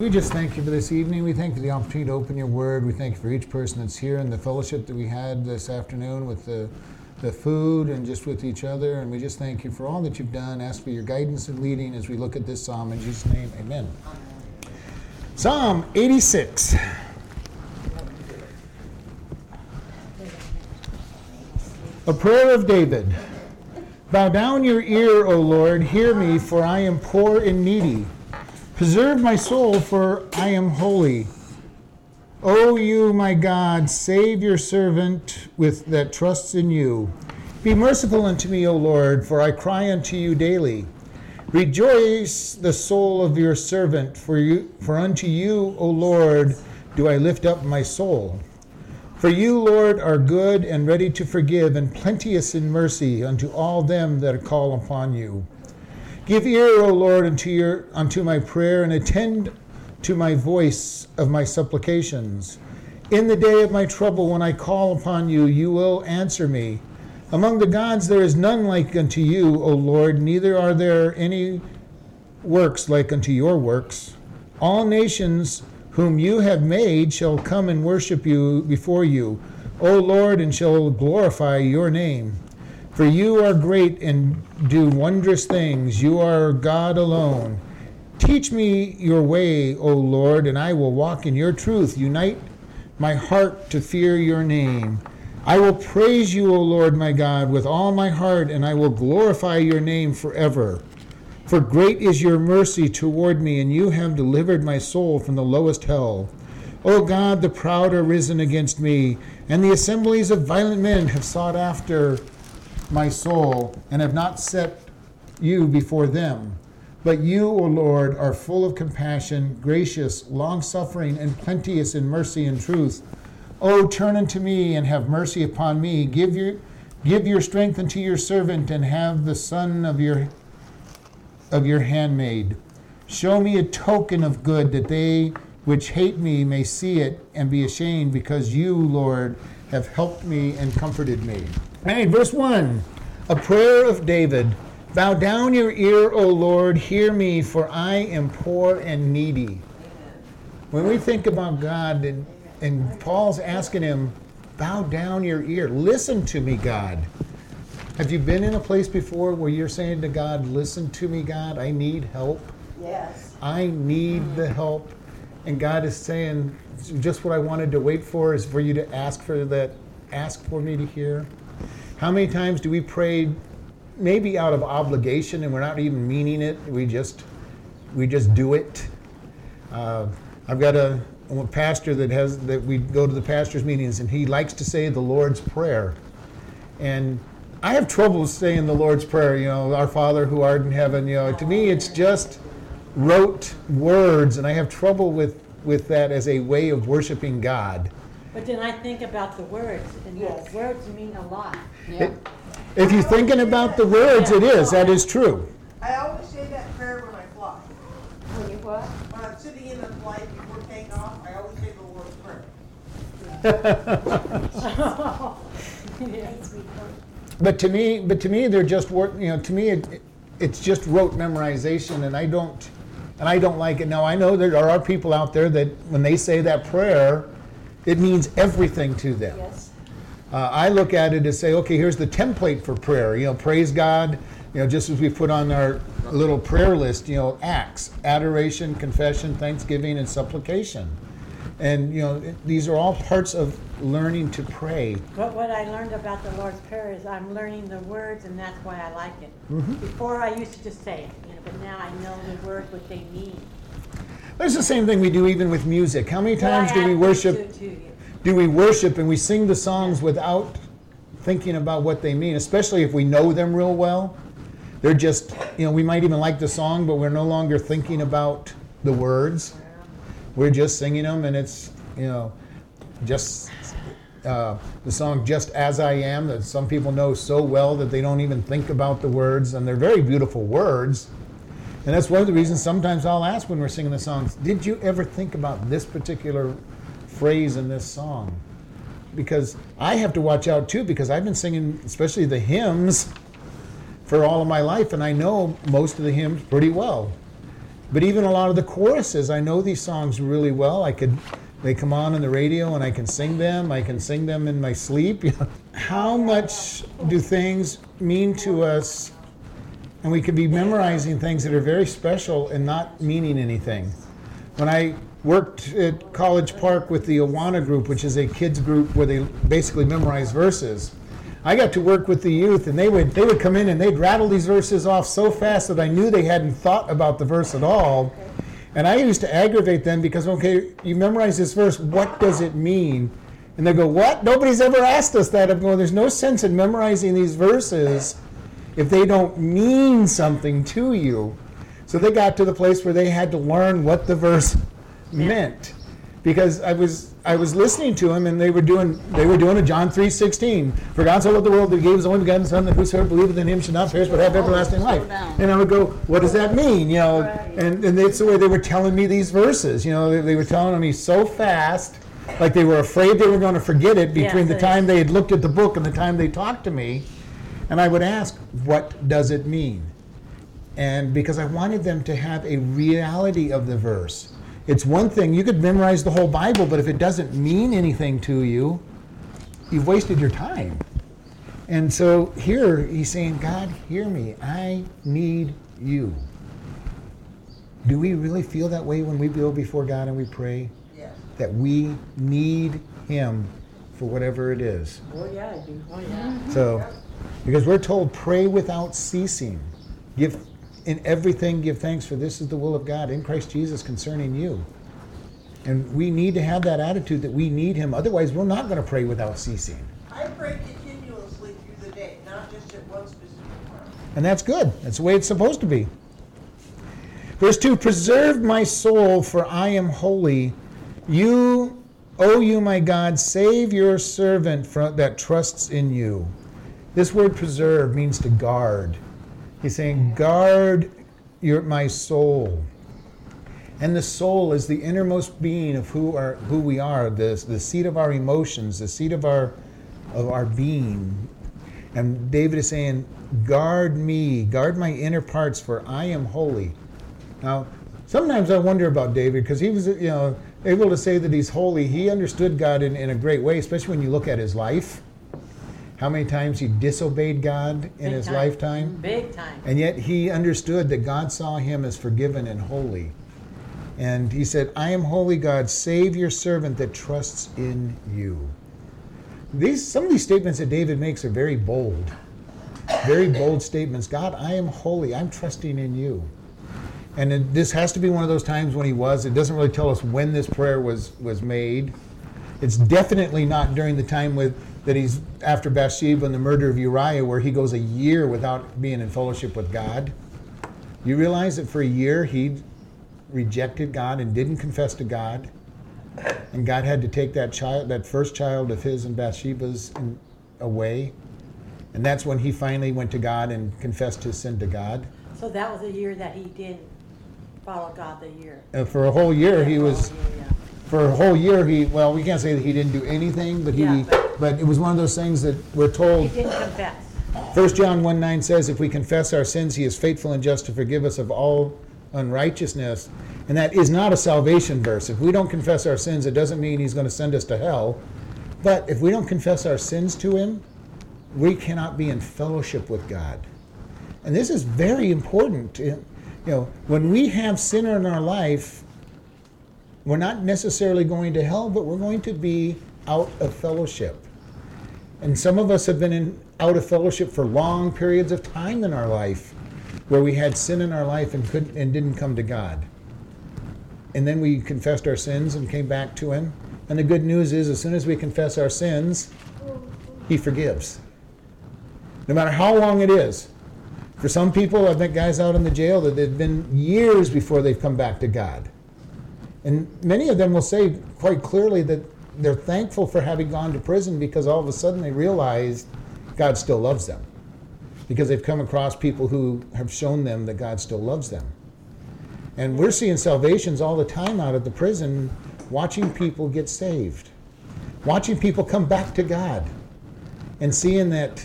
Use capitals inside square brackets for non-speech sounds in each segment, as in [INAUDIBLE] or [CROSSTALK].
We just thank you for this evening. We thank you for the opportunity to open your word. We thank you for each person that's here and the fellowship that we had this afternoon with the, the food and just with each other. And we just thank you for all that you've done. Ask for your guidance and leading as we look at this psalm. In Jesus' name, amen. Psalm 86. A prayer of David. Bow down your ear, O Lord, hear me, for I am poor and needy. Preserve my soul, for I am holy. O you, my God, save your servant with that trusts in you. Be merciful unto me, O Lord, for I cry unto you daily. Rejoice the soul of your servant, for you for unto you, O Lord, do I lift up my soul. For you, Lord, are good and ready to forgive, and plenteous in mercy unto all them that call upon you. Give ear, O Lord, unto, your, unto my prayer, and attend to my voice of my supplications. In the day of my trouble, when I call upon you, you will answer me. Among the gods there is none like unto you, O Lord, neither are there any works like unto your works. All nations whom you have made shall come and worship you before you, O Lord, and shall glorify your name. For you are great and do wondrous things. You are God alone. Teach me your way, O Lord, and I will walk in your truth. Unite my heart to fear your name. I will praise you, O Lord my God, with all my heart, and I will glorify your name forever. For great is your mercy toward me, and you have delivered my soul from the lowest hell. O God, the proud are risen against me, and the assemblies of violent men have sought after my soul, and have not set you before them. But you, O Lord, are full of compassion, gracious, long suffering, and plenteous in mercy and truth. O turn unto me and have mercy upon me. Give your, give your strength unto your servant, and have the son of your, of your handmaid. Show me a token of good, that they which hate me may see it and be ashamed, because you, Lord, have helped me and comforted me. Hey, verse 1 A prayer of David. Bow down your ear, O Lord, hear me, for I am poor and needy. When we think about God, and, and Paul's asking him, Bow down your ear, listen to me, God. Have you been in a place before where you're saying to God, Listen to me, God, I need help? Yes. I need the help. And God is saying, just what I wanted to wait for is for you to ask for that, ask for me to hear. How many times do we pray maybe out of obligation and we're not even meaning it? We just we just do it. Uh, I've got a, a pastor that has that we go to the pastors meetings and he likes to say the Lord's prayer. And I have trouble saying the Lord's prayer, you know, our Father who art in heaven, you know, to me it's just rote words and I have trouble with with that as a way of worshiping God. But then I think about the words, and Yes. the words mean a lot. It- If you're thinking about the words, it is, that is true. I always say that prayer when I fly. When you what? When I'm sitting in the flight before taking off, I always say the Lord's Prayer. [LAUGHS] But to me, but to me, they're just work. You know, to me, it, it's just rote memorization, and I don't, and I don't like it. Now I know there are people out there that when they say that prayer, it means everything to them. Yes. Uh, I look at it as say, okay, here's the template for prayer. You know, praise God. You know, just as we put on our little prayer list, you know, acts, adoration, confession, thanksgiving, and supplication. And you know, it- these are all parts of learning to pray. But what I learned about the Lord's Prayer is I'm learning the words, and that's why I like it. Mm-hmm. Before I used to just say it, you know, but now I know the words, what they mean. That's the same thing we do even with music. How many times do we worship? to- to you. do we worship and we sing the songs without thinking about what they mean, especially if we know them real well? They're just, you know, we might even like the song, but we're no longer thinking about the words. We're just singing them, and it's, you know, just uh, the song Just As I Am that some people know so well that they don't even think about the words, and they're very beautiful words. And that's one of the reasons sometimes I'll ask when we're singing the songs, did you ever think about this particular phrase in this song? Because I have to watch out too, because I've been singing, especially the hymns, for all of my life, and I know most of the hymns pretty well. But even a lot of the choruses, I know these songs really well. I could, they come on on the radio and I can sing them. I can sing them in my sleep. [LAUGHS] How much do things mean to us? And we could be memorizing things that are very special and not meaning anything. When I worked at College Park with the Awana group, which is a kids group where they basically memorize verses. I got to work with the youth, and they would they would come in and they'd rattle these verses off so fast that I knew they hadn't thought about the verse at all. And I used to aggravate them because, okay, you memorize this verse, what does it mean? And they go, What? Nobody's ever asked us that. I'm going, There's no sense in memorizing these verses if they don't mean something to you. So they got to the place where they had to learn what the verse meant. Because I was I was listening to them and they were doing they were doing a John three sixteen. For God so loved the world that he gave his only begotten Son that whosoever believeth in him should not perish but have everlasting life. And I would go, What does that mean? You know, and, and that's the way they were telling me these verses. You know, they, they were telling me so fast, like they were afraid they were going to forget it between the time they had looked at the book and the time they talked to me. And I would ask, What does it mean? And because I wanted them to have a reality of the verse. It's one thing, you could memorize the whole Bible, but if it doesn't mean anything to you, you've wasted your time. And so here he's saying, God, hear me. I need you. Do we really feel that way when we go before God and we pray? Yes. That we need Him for whatever it is. Oh, yeah, I do. Oh, yeah. So, because we're told, pray without ceasing. Give in everything, give thanks, for this is the will of God in Christ Jesus concerning you. And we need to have that attitude that we need Him. Otherwise, we're not going to pray without ceasing. I pray continuously through the day, not just at one specific time. And that's good. That's the way it's supposed to be. Verse 2 Preserve my soul, for I am holy. You, O you, my God, save your servant from, that trusts in you. This word preserve means to guard. He's saying, Guard your, my soul. And the soul is the innermost being of who, are, who we are, the, the seat of our emotions, the seat of our, of our being. And David is saying, Guard me, guard my inner parts, for I am holy. Now, sometimes I wonder about David because he was, you know, able to say that he's holy. He understood God in, in a great way, especially when you look at his life. How many times he disobeyed God in Big his time. lifetime? Mm-hmm. Big time. And yet he understood that God saw him as forgiven and holy. And he said, I am holy God, save your servant that trusts in you. These some of these statements that David makes are very bold. Very bold statements. God, I am holy. I'm trusting in you. And it, this has to be one of those times when he was. It doesn't really tell us when this prayer was was made. It's definitely not during the time with that he's after Bathsheba and the murder of Uriah, where he goes a year without being in fellowship with God. You realize that for a year he rejected God and didn't confess to God, and God had to take that child, that first child of his and Bathsheba's, in, away, and that's when he finally went to God and confessed his sin to God. So that was a year that he didn't follow God the year. And for a whole year, he was. Oh, yeah, for a whole year he well we can't say that he didn't do anything but he Yeah, but, but- it was one of those things that we're told He didn't confess. 1 john 1 9 says if we confess our sins he is faithful and just to forgive us of all unrighteousness. And that is not a salvation verse. If we don't confess our sins it doesn't mean he's going to send us to hell. But if we don't confess our sins to him we cannot be in fellowship with god. And this is very important you know when we have sin in our life we're not necessarily going to hell, but we're going to be out of fellowship. And some of us have been in, out of fellowship for long periods of time in our life where we had sin in our life and, couldn't, and didn't come to God. And then we confessed our sins and came back to Him. And the good news is, as soon as we confess our sins, He forgives. No matter how long it is. For some people, I've met guys out in the jail that they've been years before they've come back to God. And many of them will say quite clearly that they're thankful for having gone to prison because all of a sudden they realize God still loves them. Because they've come across people who have shown them that God still loves them. And we're seeing salvations all the time out of the prison, watching people get saved, watching people come back to God, and seeing that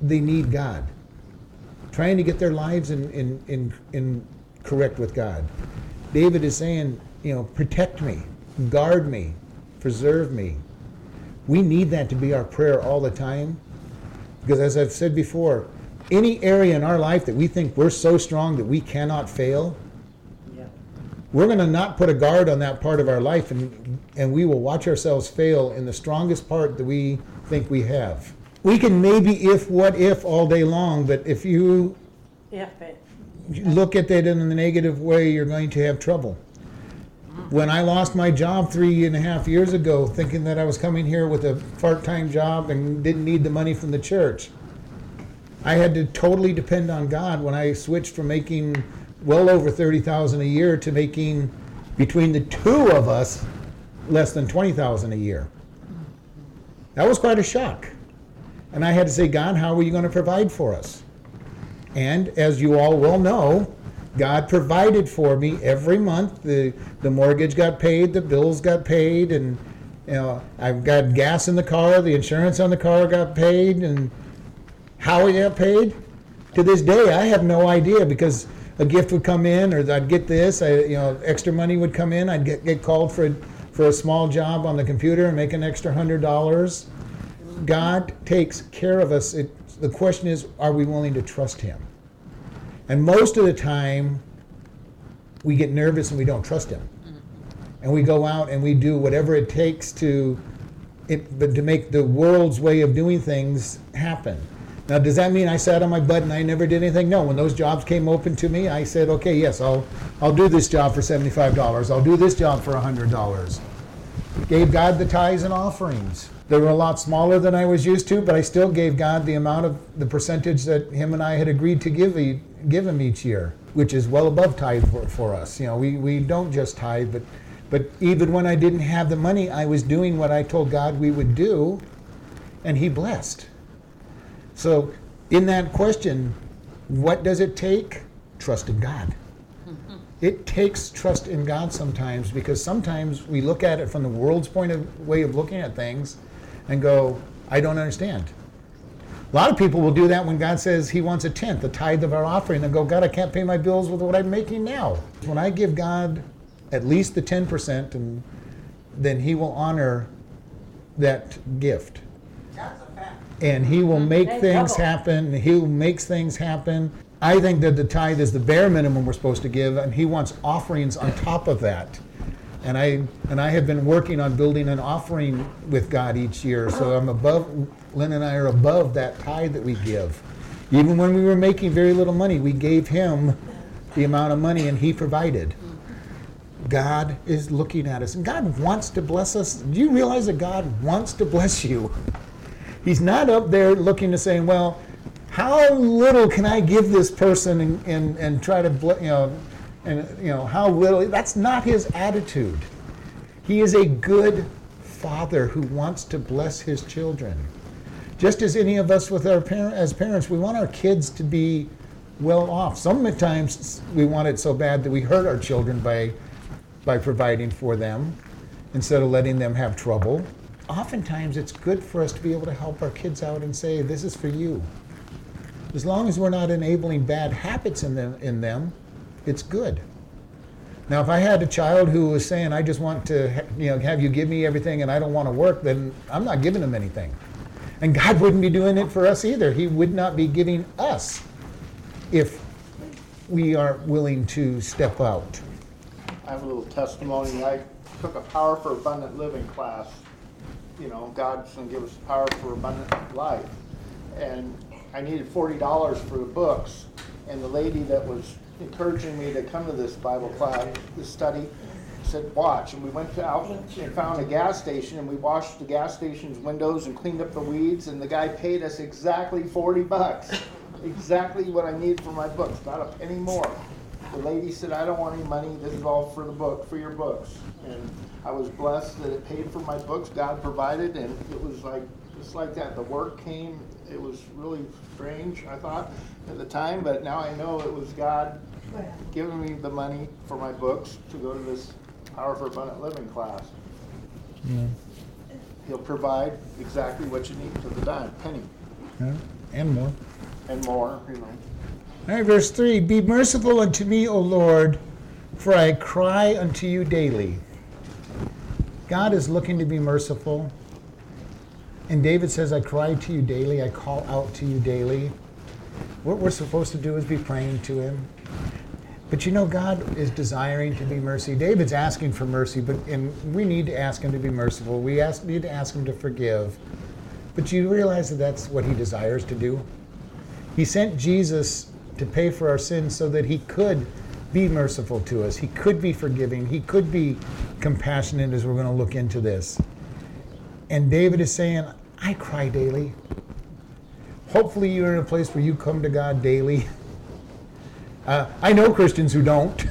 they need God, trying to get their lives in, in, in, in correct with God. David is saying, you know, protect me, guard me, preserve me. We need that to be our prayer all the time. Because as I've said before, any area in our life that we think we're so strong that we cannot fail, Yeah. we're going to not put a guard on that part of our life and, and we will watch ourselves fail in the strongest part that we think we have. We can maybe if, what if all day long, but if you If it, look at it in the negative way, you're going to have trouble. When I lost my job three and a half years ago, thinking that I was coming here with a part time job and didn't need the money from the church, I had to totally depend on God when I switched from making well over 30,000 a year to making between the two of us less than 20,000 a year. That was quite a shock. And I had to say, God, how are you going to provide for us? And as you all well know, God provided for me every month. The, the mortgage got paid, the bills got paid, and you know, I've got gas in the car, the insurance on the car got paid, and how it got paid? To this day, I have no idea because a gift would come in, or I'd get this, I, you know, extra money would come in. I'd get, get called for a, for a small job on the computer and make an extra hundred dollars. God takes care of us. It, the question is, are we willing to trust Him? And most of the time, we get nervous and we don't trust Him, and we go out and we do whatever it takes to, it, to make the world's way of doing things happen. Now, does that mean I sat on my butt and I never did anything? No. When those jobs came open to me, I said, okay, yes, I'll, I'll do this job for seventy-five dollars. I'll do this job for hundred dollars gave God the tithes and offerings. They were a lot smaller than I was used to, but I still gave God the amount of the percentage that him and I had agreed to give, give him each year, which is well above tithe for, for us. You know, we, we don't just tithe, but but even when I didn't have the money, I was doing what I told God we would do, and He blessed. So, in that question, what does it take? Trust in God. It takes trust in God sometimes because sometimes we look at it from the world's point of way of looking at things and go, I don't understand. A lot of people will do that when God says He wants a tenth, a tithe of our offering, and go, God, I can't pay my bills with what I'm making now. When I give God at least the 10%, and then He will honor that gift That's a fact. and he will mm-hmm. make Thank things double. happen. He makes things happen. I think that the tithe is the bare minimum we're supposed to give, and he wants offerings on top of that. And I and I have been working on building an offering with God each year, so I'm above. Lynn and I are above that tithe that we give. Even when we were making very little money, we gave him the amount of money, and he provided. God is looking at us, and God wants to bless us. Do you realize that God wants to bless you? He's not up there looking to saying, well, how little can I give this person and, and, and try to, you know, and, you know, how little. That's not his attitude. He is a good father who wants to bless his children. Just as any of us with our parent, as parents, we want our kids to be well off. Sometimes we want it so bad that we hurt our children by, by providing for them instead of letting them have trouble. Oftentimes, it's good for us to be able to help our kids out and say, "This is for you." As long as we're not enabling bad habits in them, in them, it's good. Now, if I had a child who was saying, "I just want to, you know, have you give me everything, and I don't want to work," then I'm not giving them anything. And God [LAUGHS] wouldn't be doing it for us either. He would not be giving us if we aren't willing to step out. I have a little testimony. I took a Power for Abundant Living class. You know, God's gonna give us power for abundant life. And I needed forty dollars for the books. And the lady that was encouraging me to come to this Bible class, this study, said, watch. And we went out and found a gas station and we washed the gas station's windows and cleaned up the weeds and the guy paid us exactly forty bucks. Exactly what I need for my books, not a penny more. The lady said, I don't want any money, this is all for the book, for your books. And I was blessed that it paid for my books, God provided, and it was like, just like that, the work came, it was really strange, I thought, at the time, but now I know it was God giving me the money for my books to go to this Power for Abundant Living class. He'll provide exactly what you need to the dime, penny, Yeah, and more. and more, you know. All right, verse 3 Be merciful unto me, O Lord, for I cry unto you daily. God is looking to be merciful. And David says, I cry to you daily, I call out to you daily. What we're supposed to do is be praying to him. But you know, God is desiring to be mercy. David's asking for mercy, but and we need to ask him to be merciful. We ask, need to ask him to forgive. But you realize that that's what he desires to do. He sent Jesus to pay for our sins so that he could be merciful to us. He could be forgiving. He could be compassionate as we're going to look into this. And David is saying, I cry daily. Hopefully, you're in a place where you come to God daily. [LAUGHS] Uh, I know Christians who don't.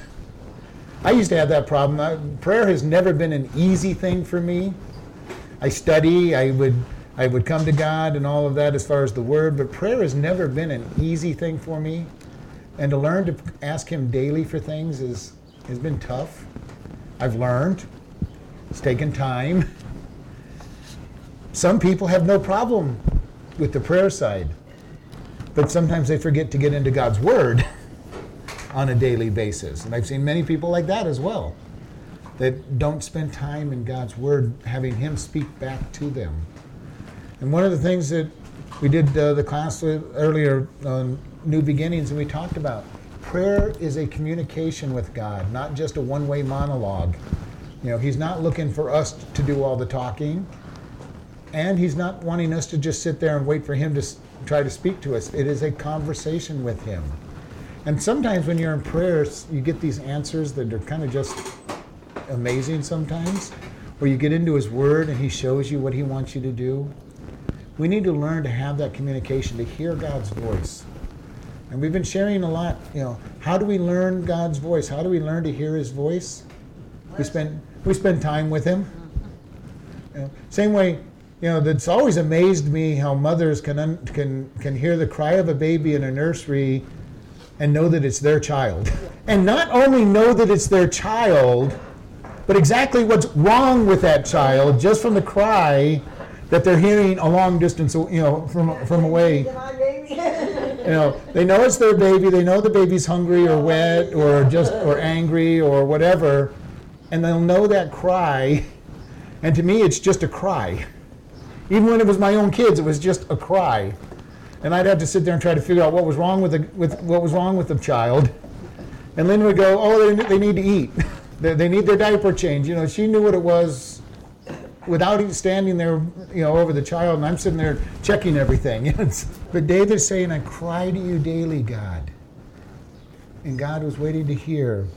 I used to have that problem. I, prayer has never been an easy thing for me. I study, I would, I would come to God and all of that as far as the Word, but prayer has never been an easy thing for me. And to learn to ask Him daily for things is, has been tough. I've learned. It's taken time. [LAUGHS] Some people have no problem with the prayer side, but sometimes they forget to get into God's Word [LAUGHS] on a daily basis. And I've seen many people like that as well that don't spend time in God's Word, having Him speak back to them. And one of the things that we did uh, the class earlier on New Beginnings, and we talked about prayer is a communication with God, not just a one way monologue. You know, He's not looking for us to do all the talking, and He's not wanting us to just sit there and wait for Him to s- try to speak to us. It is a conversation with Him. And sometimes when you're in prayers, you get these answers that are kind of just amazing sometimes, where you get into His Word and He shows you what He wants you to do. We need to learn to have that communication, to hear God's voice. And we've been sharing a lot, you know, how do we learn God's voice? How do we learn to hear His voice? We spend, we spend time with Him. Mm-hmm. You know, same way, you know, that's always amazed me how mothers can, un, can, can hear the cry of a baby in a nursery and know that it's their child. [LAUGHS] And not only know that it's their child, but exactly what's wrong with that child just from the cry that they're hearing a long distance, you know, from from away. [LAUGHS] You know, they know it's their baby. They know the baby's hungry or wet or just or angry or whatever, and they'll know that cry. [LAUGHS] And to me, it's just a cry. Even when it was my own kids, it was just a cry, and I'd have to sit there and try to figure out what was wrong with the with what was wrong with the child. And Lynn would go, "Oh, they, they need to eat. [LAUGHS] They, they need their diaper change." You know, she knew what it was without even standing there, you know, over the child, and I'm sitting there checking everything. [LAUGHS] but David's saying, "I cry to you daily, God," and God was waiting to hear.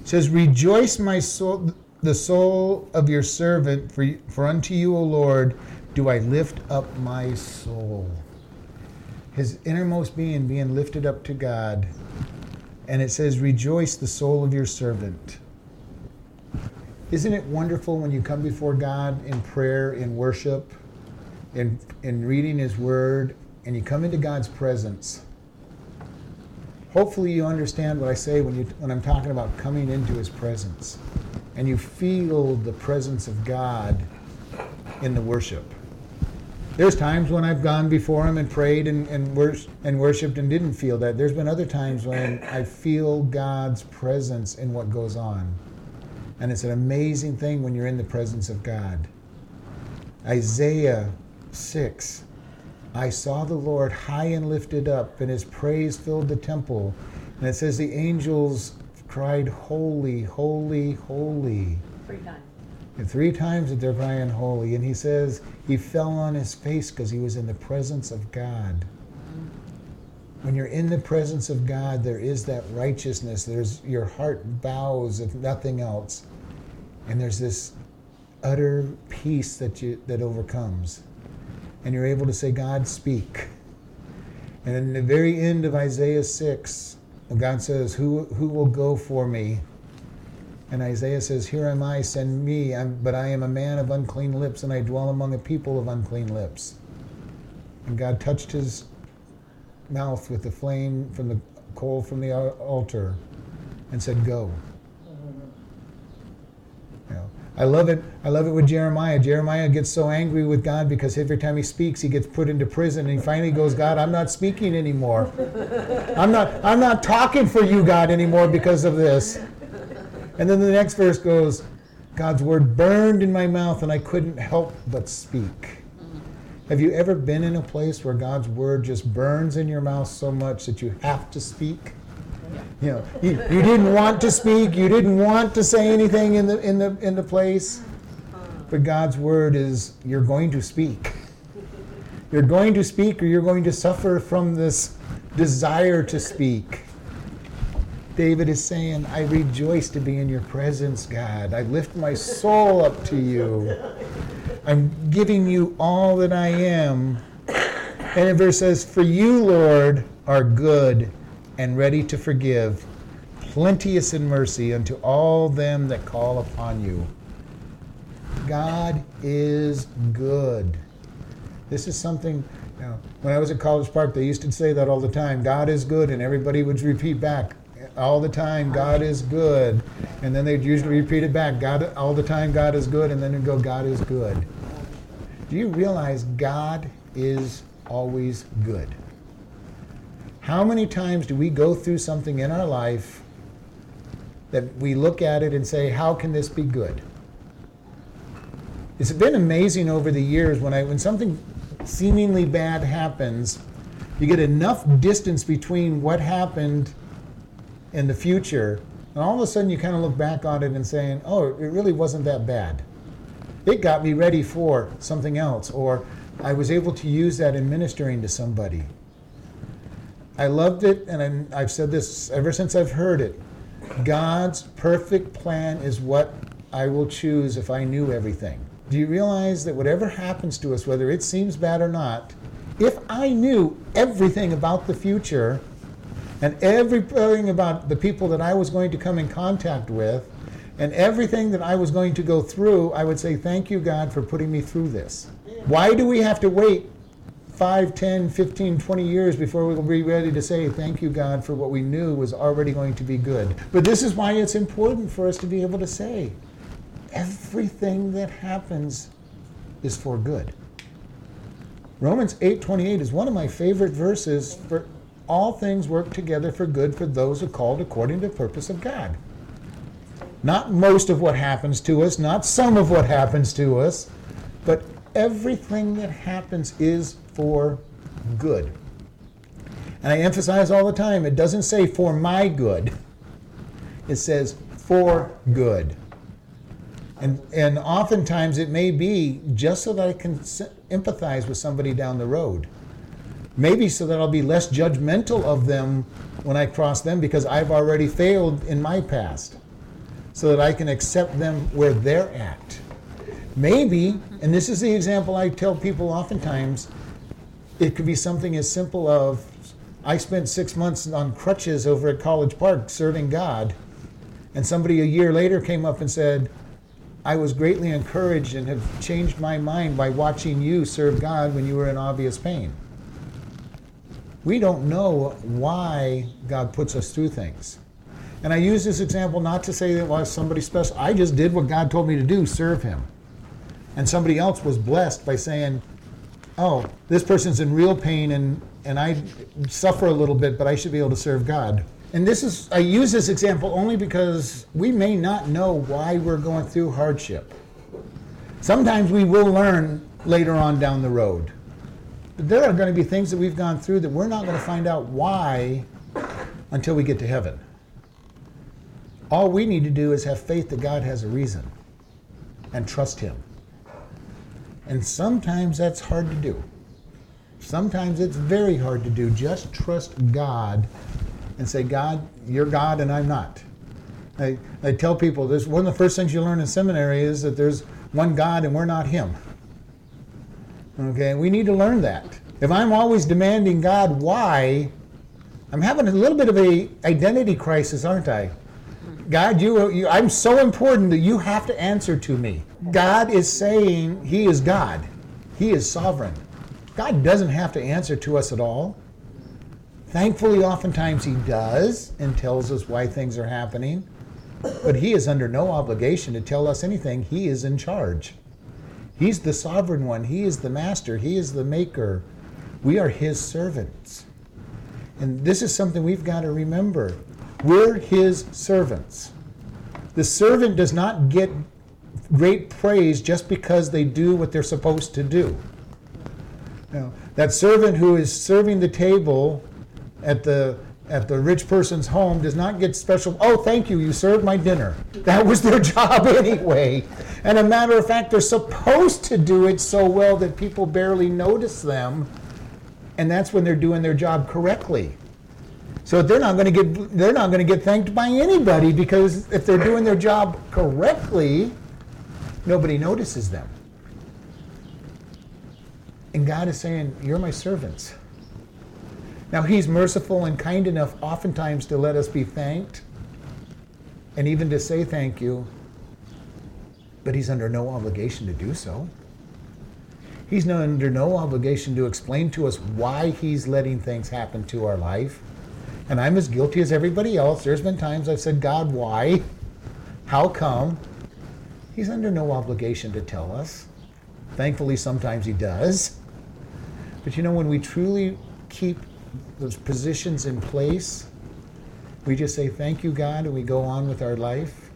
It says, "Rejoice, my soul, the soul of your servant, for for unto you, O Lord, do I lift up my soul." His innermost being being lifted up to God, and it says, "Rejoice, the soul of your servant." Isn't it wonderful when you come before God in prayer, in worship, in, in reading His Word, and you come into God's presence? Hopefully, you understand what I say when, you, when I'm talking about coming into His presence. And you feel the presence of God in the worship. There's times when I've gone before Him and prayed and, and, and worshiped and didn't feel that. There's been other times when I feel God's presence in what goes on. And it's an amazing thing when you're in the presence of God. Isaiah 6 I saw the Lord high and lifted up, and his praise filled the temple. And it says the angels cried, Holy, holy, holy. Three times. Three times that they're crying holy. And he says he fell on his face because he was in the presence of God. When you're in the presence of God, there is that righteousness. There's your heart bows, if nothing else. And there's this utter peace that you that overcomes. And you're able to say, God, speak. And in the very end of Isaiah 6, God says, Who, who will go for me? And Isaiah says, Here am I, send me. I'm, but I am a man of unclean lips, and I dwell among a people of unclean lips. And God touched his mouth with the flame from the coal from the altar and said, Go. I love it. I love it with Jeremiah. Jeremiah gets so angry with God because every time he speaks, he gets put into prison, and he finally goes, "God, I'm not speaking anymore. I'm not. I'm not talking for you, God, anymore because of this." And then the next verse goes, "God's word burned in my mouth, and I couldn't help but speak." Have you ever been in a place where God's word just burns in your mouth so much that you have to speak? You know, you, you didn't want to speak, you didn't want to say anything in the in the in the place. But God's word is you're going to speak. You're going to speak or you're going to suffer from this desire to speak. David is saying, I rejoice to be in your presence, God. I lift my soul up to you. I'm giving you all that I am. And in verse says, For you, Lord, are good and ready to forgive, plenteous in mercy unto all them that call upon you. God is good. This is something, you know, when I was at College Park, they used to say that all the time God is good, and everybody would repeat back all the time, God is good. And then they'd usually repeat it back, God all the time, God is good, and then they'd go, God is good. Do you realize God is always good? How many times do we go through something in our life that we look at it and say, How can this be good? It's been amazing over the years when I when something seemingly bad happens, you get enough distance between what happened and the future, and all of a sudden you kind of look back on it and saying, "Oh, it really wasn't that bad." It got me ready for something else, or I was able to use that in ministering to somebody. I loved it, and I'm, I've said this ever since I've heard it. God's perfect plan is what I will choose if I knew everything. Do you realize that whatever happens to us, whether it seems bad or not, if I knew everything about the future and everything about the people that I was going to come in contact with and everything that I was going to go through, I would say, Thank you, God, for putting me through this. Why do we have to wait 5, 10, 15, 20 years before we'll be ready to say, Thank you, God, for what we knew was already going to be good. But this is why it's important for us to be able to say, Everything that happens is for good. Romans 8:28 is one of my favorite verses for all things work together for good for those who are called according to the purpose of God. Not most of what happens to us, not some of what happens to us, but everything that happens is for good. And I emphasize all the time it doesn't say for my good, it says for good. And, and oftentimes it may be just so that I can empathize with somebody down the road. Maybe so that I'll be less judgmental of them when I cross them because I've already failed in my past. So that I can accept them where they're at. Maybe, and this is the example I tell people oftentimes, it could be something as simple of I spent six months on crutches over at College Park serving God, and somebody a year later came up and said, I was greatly encouraged and have changed my mind by watching you serve God when you were in obvious pain. We don't know why God puts us through things. And I use this example not to say that well, somebody special. I just did what God told me to do, serve Him. And somebody else was blessed by saying, oh, this person's in real pain and, and I suffer a little bit, but I should be able to serve God. And this is, I use this example only because we may not know why we're going through hardship. Sometimes we will learn later on down the road. But there are going to be things that we've gone through that we're not going to find out why until we get to heaven. All we need to do is have faith that God has a reason and trust Him. And sometimes that's hard to do. Sometimes it's very hard to do. Just trust God and say, God, you're God and I'm not. I, I tell people this one of the first things you learn in seminary is that there's one God and we're not Him. Okay, we need to learn that. If I'm always demanding God why, I'm having a little bit of a identity crisis, aren't I? God, you, you, I'm so important that you have to answer to me. God is saying He is God. He is sovereign. God doesn't have to answer to us at all. Thankfully, oftentimes He does and tells us why things are happening. But he is under no obligation to tell us anything. He is in charge. He's the sovereign one. He is the master. He is the maker. We are his servants. And this is something we've got to remember. We're his servants. The servant does not get great praise just because they do what they're supposed to do. Now, that servant who is serving the table at the at the rich person's home does not get special, oh, thank you, you served my dinner. That was their [LAUGHS] job anyway. And a matter of fact, they're supposed to do it so well that people barely notice them. And that's when they're doing their job correctly. So they're not going to get they're not going to get thanked by anybody because if they're doing their job correctly, nobody notices them. And God is saying, "You're my servants." Now He's merciful and kind enough oftentimes to let us be thanked and even to say thank you, but He's under no obligation to do so. He's under no obligation to explain to us why He's letting things happen to our life. And I'm as guilty as everybody else. There's been times I've said, God, why? How come? He's under no obligation to tell us. Thankfully, sometimes He does. But you know, when we truly keep those positions in place, we just say, Thank you, God, and we go on with our life.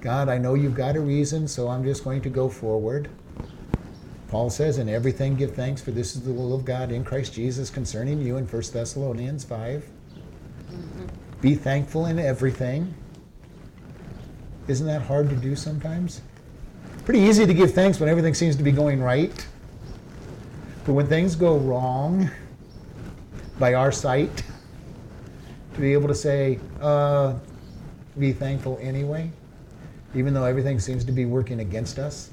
God, I know you've got a reason, so I'm just going to go forward. Paul says, In everything give thanks, for this is the will of God in Christ Jesus concerning you in 1 Thessalonians 5. Mm-hmm. Be thankful in everything. Isn't that hard to do sometimes? Pretty easy to give thanks when everything seems to be going right. But when things go wrong by our sight, to be able to say, uh, be thankful anyway, even though everything seems to be working against us.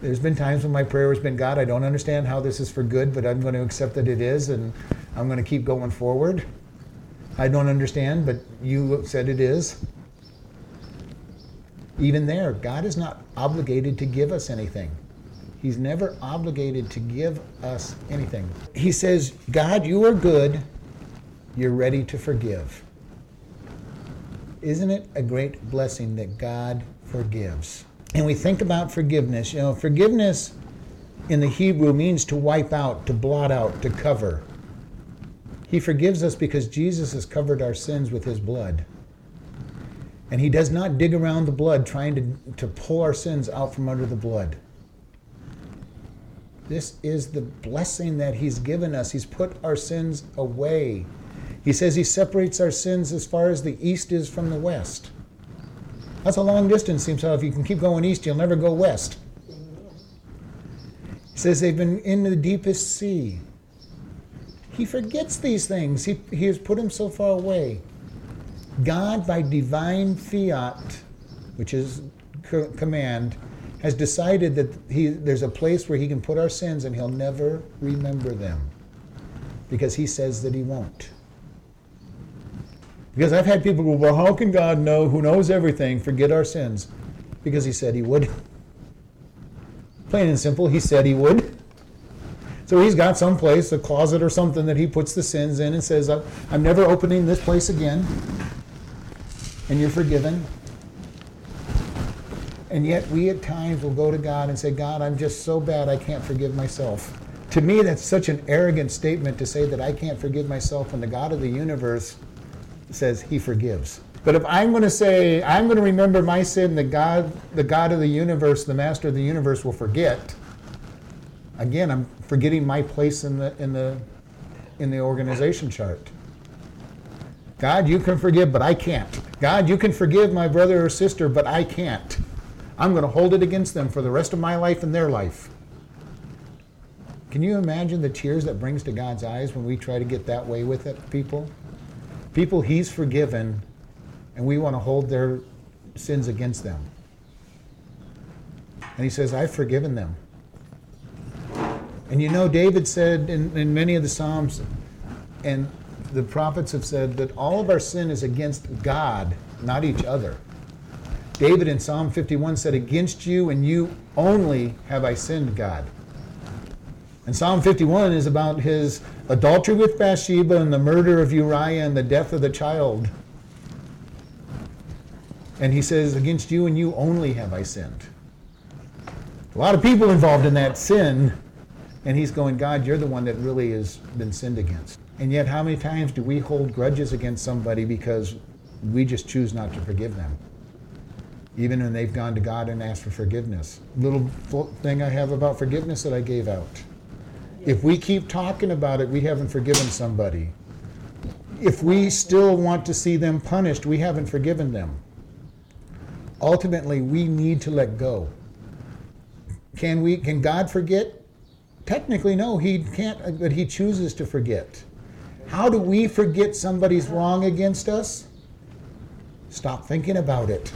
There's been times when my prayer has been, God, I don't understand how this is for good, but I'm going to accept that it is, and I'm going to keep going forward. I don't understand, but you said it is. Even there, God is not obligated to give us anything. He's never obligated to give us anything. He says, God, you are good. You're ready to forgive. Isn't it a great blessing that God forgives? And we think about forgiveness. You know, forgiveness in the Hebrew means to wipe out, to blot out, to cover. He forgives us because Jesus has covered our sins with his blood. And he does not dig around the blood trying to, to pull our sins out from under the blood. This is the blessing that He's given us. He's put our sins away. He says He separates our sins as far as the east is from the west. That's a long distance, seems so if you can keep going east, you'll never go west. He says they've been in the deepest sea. He forgets these things. He, he has put them so far away. God, by divine fiat, which is command, has decided that he, there's a place where he can put our sins and he'll never remember them because he says that he won't. Because I've had people go, well, how can God know, who knows everything, forget our sins? Because he said he would. [LAUGHS] Plain and simple, he said he would. So he's got some place, a closet or something that he puts the sins in and says, I'm never opening this place again. And you're forgiven. And yet we at times will go to God and say, God, I'm just so bad I can't forgive myself. To me, that's such an arrogant statement to say that I can't forgive myself when the God of the universe says he forgives. But if I'm going to say, I'm going to remember my sin, the God, the God of the universe, the master of the universe will forget, again, I'm forgetting my place in the, in the, in the organization chart. God, you can forgive, but I can't. God, you can forgive my brother or sister, but I can't. I'm going to hold it against them for the rest of my life and their life. Can you imagine the tears that brings to God's eyes when we try to get that way with it, people? People He's forgiven, and we want to hold their sins against them. And He says, I've forgiven them. And you know, David said in, in many of the Psalms, and the prophets have said that all of our sin is against God, not each other. David in Psalm 51 said, Against you and you only have I sinned, God. And Psalm 51 is about his adultery with Bathsheba and the murder of Uriah and the death of the child. And he says, Against you and you only have I sinned. A lot of people involved in that sin. And he's going, God, you're the one that really has been sinned against. And yet, how many times do we hold grudges against somebody because we just choose not to forgive them? Even when they've gone to God and asked for forgiveness. Little thing I have about forgiveness that I gave out. If we keep talking about it, we haven't forgiven somebody. If we still want to see them punished, we haven't forgiven them. Ultimately, we need to let go. Can we can God forget? Technically no, he can't but he chooses to forget. How do we forget somebody's wrong against us? Stop thinking about it.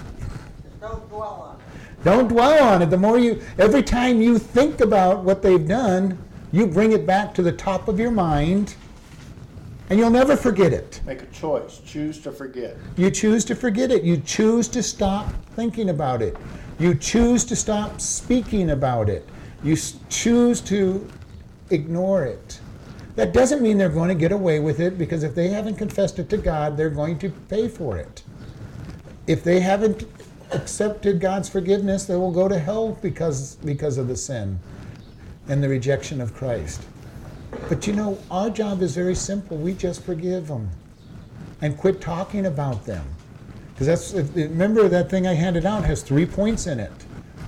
Don't dwell on it. Don't dwell on it. The more you every time you think about what they've done, you bring it back to the top of your mind and you'll never forget it. Make a choice. Choose to forget. You choose to forget it. You choose to stop thinking about it. You choose to stop speaking about it. You choose to ignore it. That doesn't mean they're going to get away with it because if they haven't confessed it to God, they're going to pay for it. If they haven't accepted God's forgiveness, they will go to hell because, because of the sin and the rejection of Christ. But you know, our job is very simple. We just forgive them and quit talking about them. Because that's, uh, uh, remember that thing I handed out has three points in it.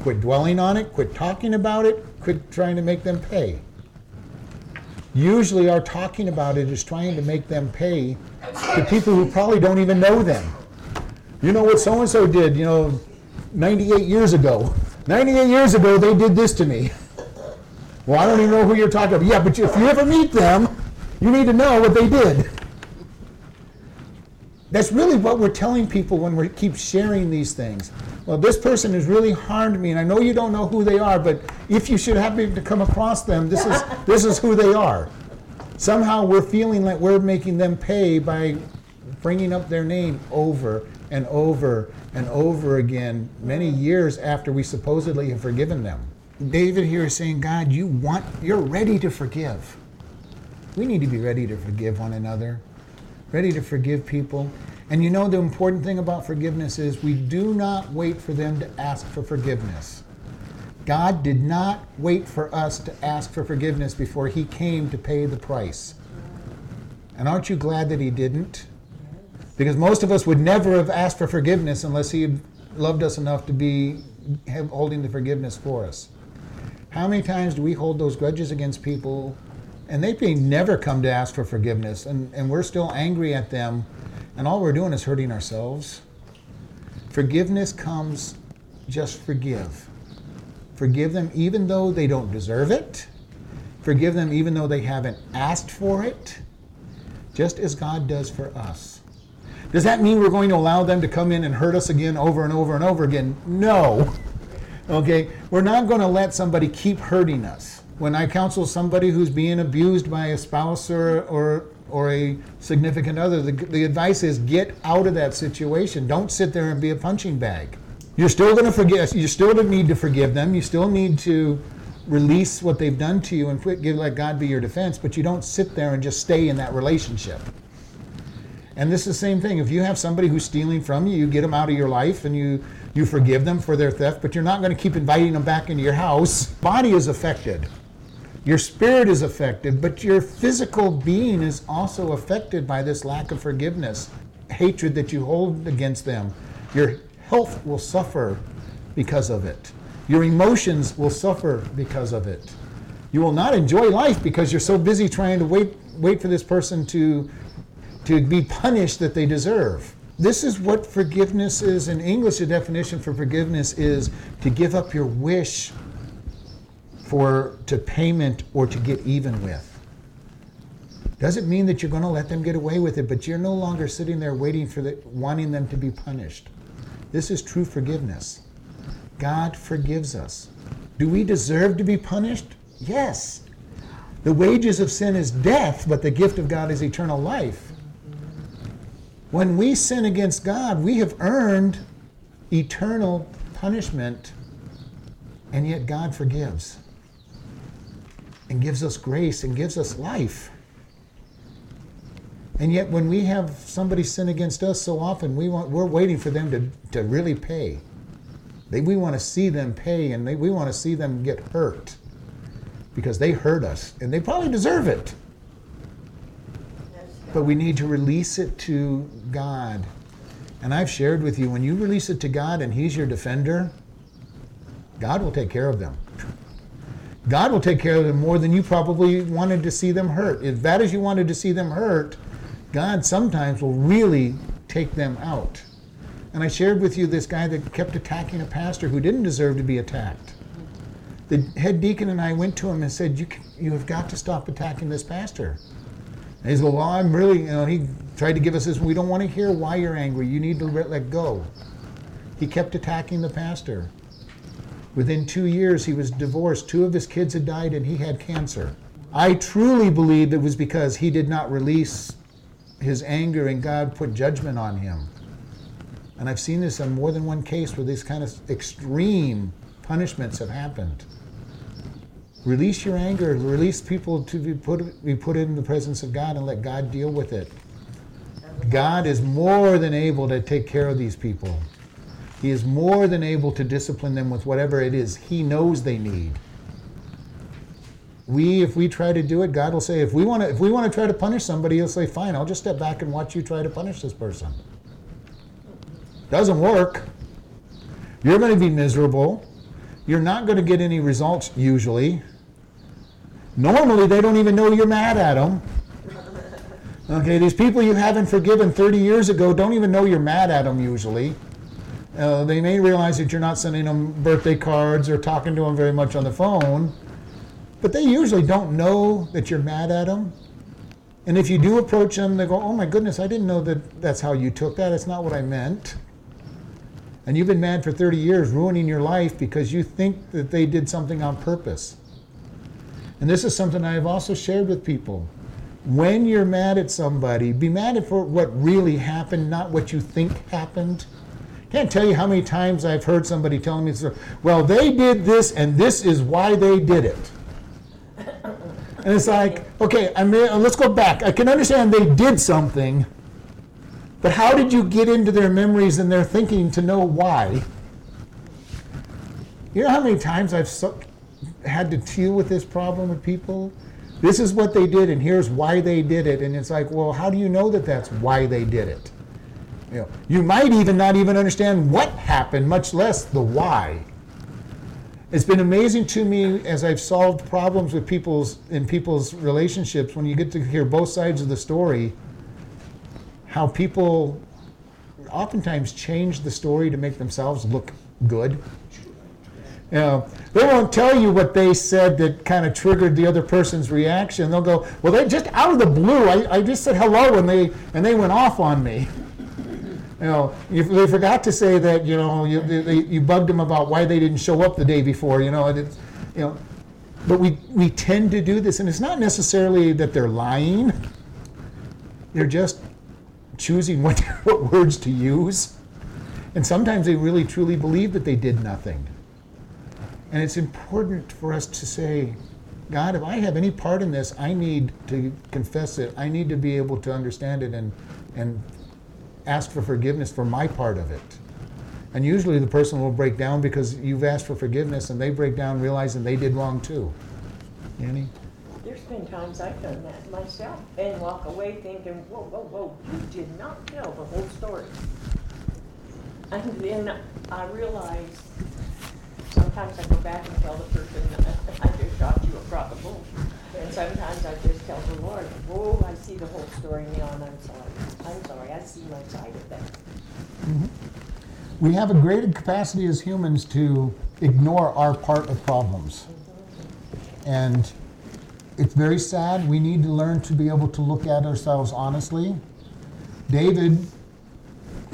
Quit dwelling on it, quit talking about it, quit trying to make them pay. Usually, our talking about it is trying to make them pay to people who probably don't even know them. You know what so and so did, you know, 98 years ago. 98 years ago, they did this to me. Well, I don't even know who you're talking about. Yeah, but if you ever meet them, you need to know what they did. That's really what we're telling people when we keep sharing these things. Well, this person has really harmed me, and I know you don't know who they are, but if you should happen to come across them, this is [LAUGHS] this is who they are. Somehow we're feeling like we're making them pay by bringing up their name over and over and over again, many years after we supposedly have forgiven them. David here is saying, God, you want, you're ready to forgive. We need to be ready to forgive one another, ready to forgive people. And you know, the important thing about forgiveness is we do not wait for them to ask for forgiveness. God did not wait for us to ask for forgiveness before He came to pay the price. And aren't you glad that He didn't? Because most of us would never have asked for forgiveness unless He loved us enough to be holding the forgiveness for us. How many times do we hold those grudges against people and they may never come to ask for forgiveness and, and we're still angry at them and all we're doing is hurting ourselves? Forgiveness comes just forgive. Forgive them even though they don't deserve it. Forgive them even though they haven't asked for it, just as God does for us. Does that mean we're going to allow them to come in and hurt us again over and over and over again? No. Okay? We're not going to let somebody keep hurting us. When I counsel somebody who's being abused by a spouse or, or, or a significant other, the, the advice is get out of that situation. Don't sit there and be a punching bag. You're still going to forgive. You still need to forgive them. You still need to release what they've done to you and give let God be your defense. But you don't sit there and just stay in that relationship. And this is the same thing. If you have somebody who's stealing from you, you get them out of your life and you you forgive them for their theft, but you're not going to keep inviting them back into your house. Body is affected. Your spirit is affected, but your physical being is also affected by this lack of forgiveness, hatred that you hold against them. Your health will suffer because of it. Your emotions will suffer because of it. You will not enjoy life because you're so busy trying to wait wait for this person to to be punished that they deserve. This is what forgiveness is. In English, the definition for forgiveness is to give up your wish for to payment or to get even with. Doesn't mean that you're going to let them get away with it, but you're no longer sitting there waiting for the, wanting them to be punished. This is true forgiveness. God forgives us. Do we deserve to be punished? Yes. The wages of sin is death, but the gift of God is eternal life. When we sin against God, we have earned eternal punishment, and yet God forgives and gives us grace and gives us life. And yet, when we have somebody sin against us so often, we want, we're waiting for them to, to really pay. They, we want to see them pay and they, we want to see them get hurt because they hurt us and they probably deserve it. But we need to release it to God. And I've shared with you when you release it to God and He's your defender, God will take care of them. God will take care of them more than you probably wanted to see them hurt. As bad as you wanted to see them hurt, God sometimes will really take them out. And I shared with you this guy that kept attacking a pastor who didn't deserve to be attacked. The head deacon and I went to him and said, You, you have got to stop attacking this pastor. And he's going, Well, I'm really, you know, he tried to give us this. We don't want to hear why you're angry. You need to let, go. He kept attacking the pastor. Within two years, he was divorced. Two of his kids had died, and he had cancer. I truly believe it was because he did not release his anger, and God put judgment on him. And I've seen this on more than one case where these kind of extreme punishments have happened. Release your anger, release people to be put, be put in the presence of God and let God deal with it. God is more than able to take care of these people. He is more than able to discipline them with whatever it is He knows they need. We, if we try to do it, God will say, if we want to, if we want to try to punish somebody, He'll say, fine, I'll just step back and watch you try to punish this person. Doesn't work. You're going to be miserable. You're not going to get any results usually. Normally, they don't even know you're mad at them. Okay, these people you haven't forgiven 30 years ago don't even know you're mad at them usually. Uh, they may realize that you're not sending them birthday cards or talking to them very much on the phone, but they usually don't know that you're mad at them. And if you do approach them, they go, Oh my goodness, I didn't know that that's how you took that. It's not what I meant. And you've been mad for 30 years, ruining your life because you think that they did something on purpose. And this is something I've also shared with people. When you're mad at somebody, be mad at for what really happened, not what you think happened. Can't tell you how many times I've heard somebody telling me, well, they did this and this is why they did it. And it's like, okay, I mean, uh, let's go back. I can understand they did something, but how did you get into their memories and their thinking to know why? You know how many times I've so, had to deal with this problem with people? This is what they did, and here's why they did it. And it's like, well, how do you know that that's why they did it? You, know, you might even not even understand what happened, much less the why. It's been amazing to me as I've solved problems with people's in people's relationships when you get to hear both sides of the story, how people oftentimes change the story to make themselves look good. Know, they won't tell you what they said that kind of triggered the other person's reaction. They'll go, "Well, they just out of the blue, I, I just said hello and they and they went off on me." [LAUGHS] You know, if they forgot to say that, you know, you, they, you bugged them about why they didn't show up the day before, you know, and it's, you know, but we, we tend to do this, and it's not necessarily that they're lying. They're just choosing [LAUGHS] what, what words to use. And sometimes they really truly believe that they did nothing. And it's important for us to say, God, if I have any part in this, I need to confess it. I need to be able to understand it and, and ask for forgiveness for my part of it. And usually the person will break down because you've asked for forgiveness and they break down realizing they did wrong too. Annie? There's been times I've done that myself and walk away thinking, whoa, whoa, whoa, you did not tell the whole story. And then I realize sometimes I go back and tell the person, I just shot you across the bull. And sometimes I just tell the Lord, whoa, I see the whole story now and I'm sorry. I'm sorry, I see my side of that. Mm-hmm. We have a great capacity as humans to ignore our part of problems. And it's very sad. We need to learn to be able to look at ourselves honestly. David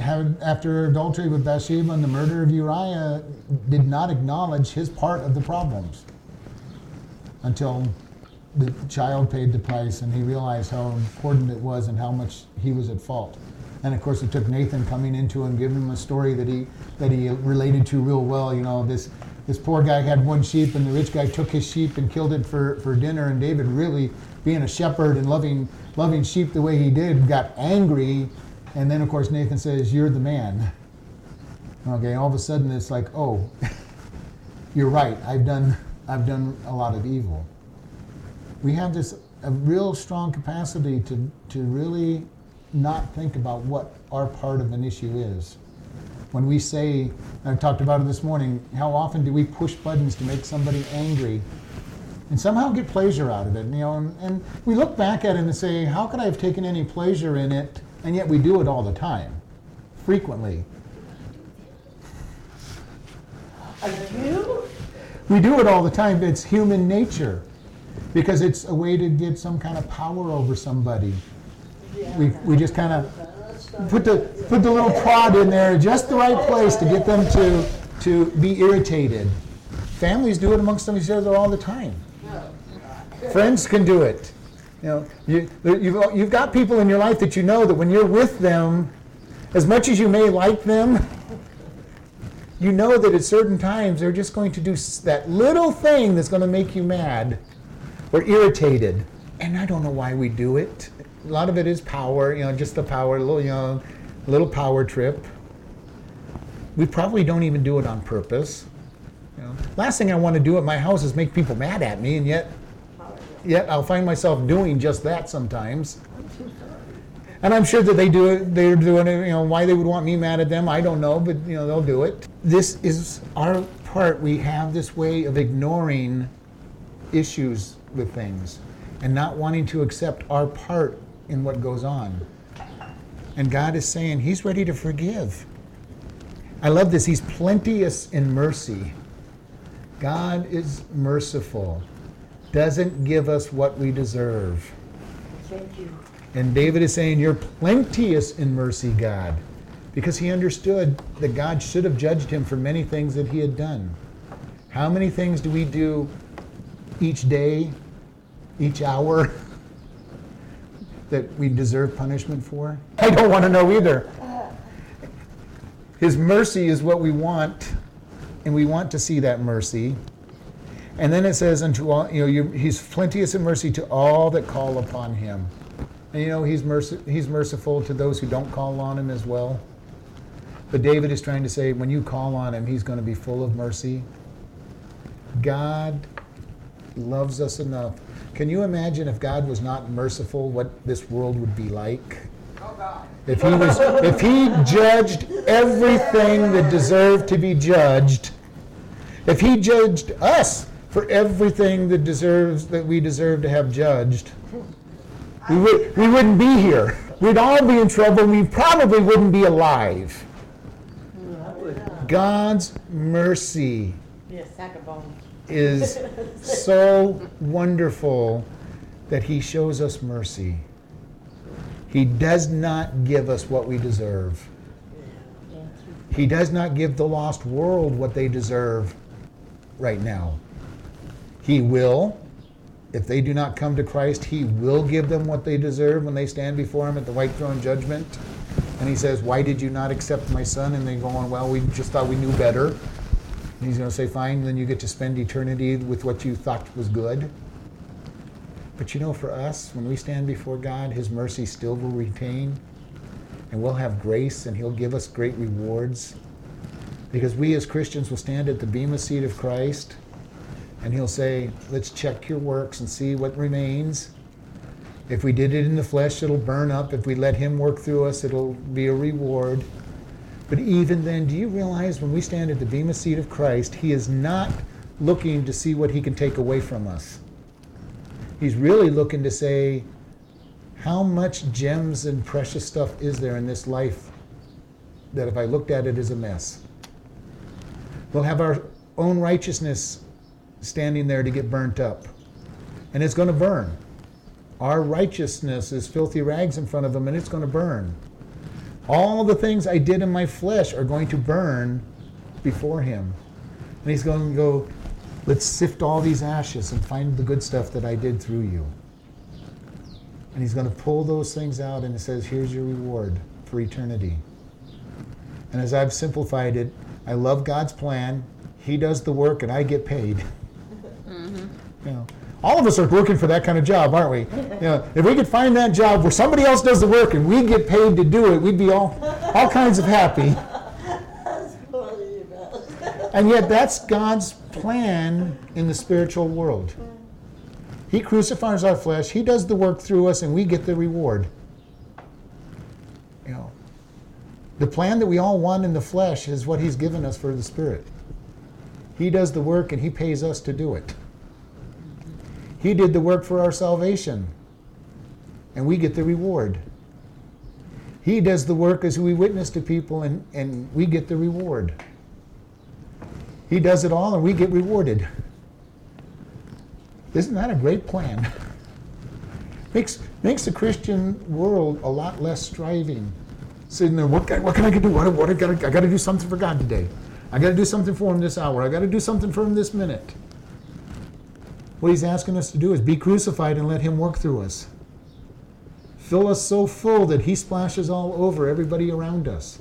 had, after adultery with Bathsheba and the murder of Uriah, did not acknowledge his part of the problems until the child paid the price and he realized how important it was and how much he was at fault. And of course, it took Nathan coming into him, giving him a story that he that he related to real well. You know, this this poor guy had one sheep, and the rich guy took his sheep and killed it for, for dinner. And David, really being a shepherd and loving loving sheep the way he did, got angry. And then, of course, Nathan says, "You're the man." Okay, all of a sudden it's like, "Oh, [LAUGHS] you're right. I've done I've done a lot of evil." We have this a real strong capacity to to really not think about what our part of an issue is. When we say, I talked about it this morning, how often do we push buttons to make somebody angry and somehow get pleasure out of it? You know, and, and we look back at it and say, how could I have taken any pleasure in it? And yet we do it all the time, frequently. Are you? We do it all the time. It's human nature because it's a way to get some kind of power over somebody. We, we just kind of put the put the little prod in there, just the right place to get them to to be irritated. Families do it amongst themselves all the time. Friends can do it. You know, you, you've, you've got people in your life that you know that when you're with them, as much as you may like them, you know that at certain times they're just going to do that little thing that's going to make you mad or irritated. And I don't know why we do it. A lot of it is power, you know, just the power, a little, you know, little power trip. We probably don't even do it on purpose. You know, last thing I want to do at my house is make people mad at me, and yet, yet I'll find myself doing just that sometimes. And I'm sure that they do it. They're doing it. You know why they would want me mad at them? I don't know, but you know they'll do it. This is our part. We have this way of ignoring issues with things and not wanting to accept our part in what goes on. And God is saying He's ready to forgive. I love this. He's plenteous in mercy. God is merciful, doesn't give us what we deserve. Thank you. And David is saying, You're plenteous in mercy, God, because he understood that God should have judged him for many things that he had done. How many things do we do each day, each hour, [LAUGHS] that we deserve punishment for? I don't want to know either. His mercy is what we want, and we want to see that mercy. And then it says, unto all, you know, he's plenteous in mercy to all that call upon him. And you know, he's, merci- he's merciful to those who don't call on him as well. But David is trying to say, when you call on him, he's going to be full of mercy. God loves us enough. Can you imagine if God was not merciful, what this world would be like? If he was, if he judged everything that deserved to be judged, if he judged us for everything that deserves that we deserve to have judged, we, would, we wouldn't be here. We'd all be in trouble. We probably wouldn't be alive. God's mercy is so wonderful that He shows us mercy. He does not give us what we deserve. He does not give the lost world what they deserve right now. He will. If they do not come to Christ, He will give them what they deserve when they stand before Him at the white throne judgment. And He says, Why did you not accept my son? And they go on, Well, we just thought we knew better. And He's going to say, Fine, then you get to spend eternity with what you thought was good. But you know, for us, when we stand before God, His mercy still will retain. And we'll have grace, and He'll give us great rewards. Because we as Christians will stand at the bema seat of Christ, and He'll say, Let's check your works and see what remains. If we did it in the flesh, it'll burn up. If we let Him work through us, it'll be a reward. But even then, do you realize when we stand at the bema seat of Christ, He is not looking to see what He can take away from us. He's really looking to say, how much gems and precious stuff is there in this life that if I looked at it is a mess? We'll have our own righteousness standing there to get burnt up. And it's going to burn. Our righteousness is filthy rags in front of him, and it's going to burn. All the things I did in my flesh are going to burn before him. And he's going to go, Let's sift all these ashes and find the good stuff that I did through you. And he's going to pull those things out and it says, Here's your reward for eternity. And as I've simplified it, I love God's plan. He does the work and I get paid. [LAUGHS] You know, all of us are looking for that kind of job, aren't we? You know, if we could find that job where somebody else does the work and we get paid to do it, we'd be all, all kinds of happy. [LAUGHS] And yet, that's God's plan in the spiritual world. He crucifies our flesh, He does the work through us, and we get the reward. You know, the plan that we all want in the flesh is what He's given us for the Spirit. He does the work, and He pays us to do it. He did the work for our salvation, and we get the reward. He does the work as we witness to people, and, and we get the reward. He does it all, and we get rewarded. Isn't that a great plan? [LAUGHS] makes, makes the Christian world a lot less striving. Sitting there, what, can- what can I do? What, what I got I got to do something for God today. I got to do something for Him this hour. I got to do something for Him this minute. What He's asking us to do is be crucified and let Him work through us. Fill us so full that He splashes all over everybody around us.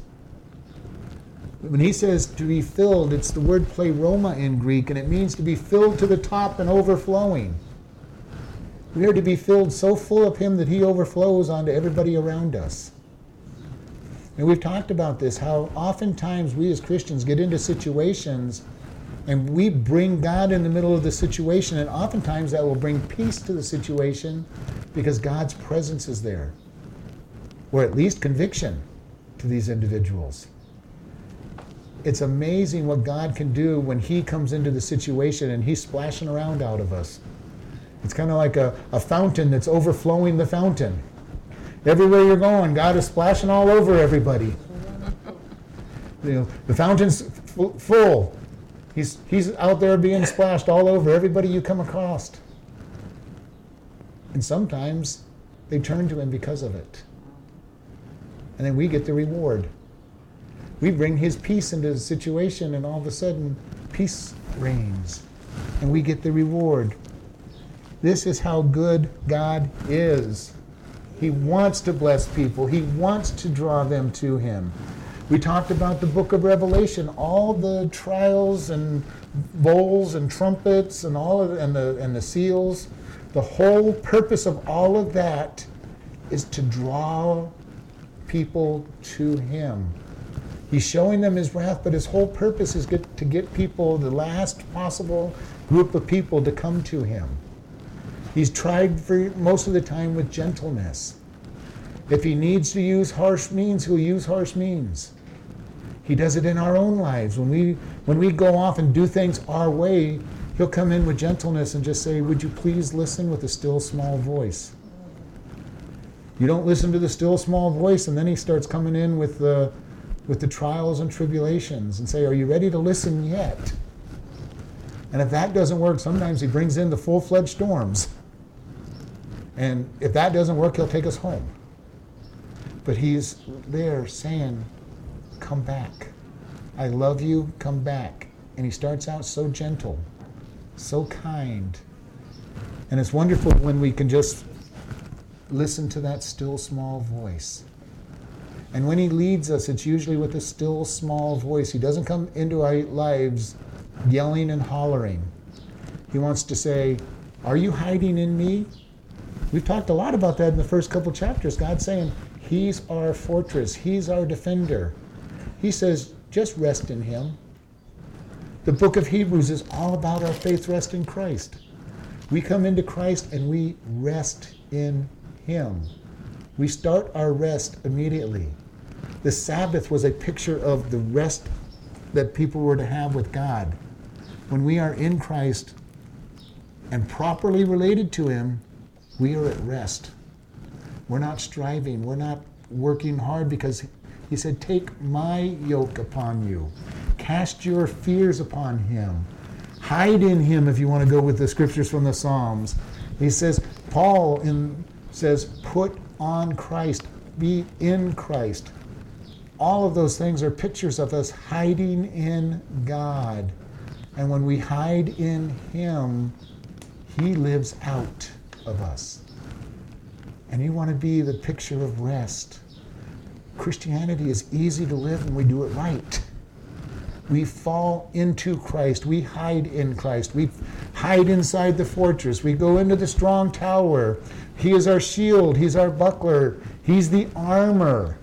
When he says to be filled, it's the word pleroma in Greek, and it means to be filled to the top and overflowing. We are to be filled so full of him that he overflows onto everybody around us. And we've talked about this, how oftentimes we as Christians get into situations and we bring God in the middle of the situation, and oftentimes that will bring peace to the situation because God's presence is there, or at least conviction to these individuals it's amazing what God can do when He comes into the situation and He's splashing around out of us. It's kind of like a, a fountain that's overflowing the fountain. Everywhere you're going, God is splashing all over everybody. You know, the fountain's full. He's, he's out there being splashed all over everybody you come across. And sometimes they turn to Him because of it. And then we get the reward. We bring his peace into the situation and all of a sudden peace reigns and we get the reward. This is how good god is. He wants to bless people. He wants to draw them to him we talked about the book of revelation all the trials and bowls and trumpets and all of and the and the seals the whole purpose of all of that is to draw people to him He's showing them his wrath, but his whole purpose is get, to get people, the last possible group of people, to come to him. He's tried for most of the time with gentleness. If he needs to use harsh means, he'll use harsh means. He does it in our own lives. When we when we go off and do things our way, he'll come in with gentleness and just say, "Would you please listen with a still small voice?" You don't listen to the still small voice, and then he starts coming in with the with the trials and tribulations and say, Are you ready to listen yet? And if that doesn't work, sometimes he brings in the full fledged storms. And if that doesn't work, he'll take us home. But he's there saying, Come back. I love you, come back. And he starts out so gentle, so kind. And it's wonderful when we can just listen to that still small voice. And when he leads us, it's usually with a still small voice. He doesn't come into our lives yelling and hollering. He wants to say, Are you hiding in me? We've talked a lot about that in the first couple chapters. God saying, He's our fortress, He's our defender. He says, Just rest in Him. The book of Hebrews is all about our faith rest in Christ. We come into Christ and we rest in Him. We start our rest immediately. The Sabbath was a picture of the rest that people were to have with God. When we are in Christ and properly related to Him, we are at rest. We're not striving, we're not working hard because He said, Take my yoke upon you, cast your fears upon Him, hide in Him if you want to go with the scriptures from the Psalms. He says, Paul in, says, Put on Christ, be in Christ. All of those things are pictures of us hiding in God. And when we hide in Him, He lives out of us. And you want to be the picture of rest. Christianity is easy to live when we do it right. we fall into Christ. We hide in Christ. We hide inside the fortress. We go into the strong tower. He is our shield. He's our buckler. He's the armor.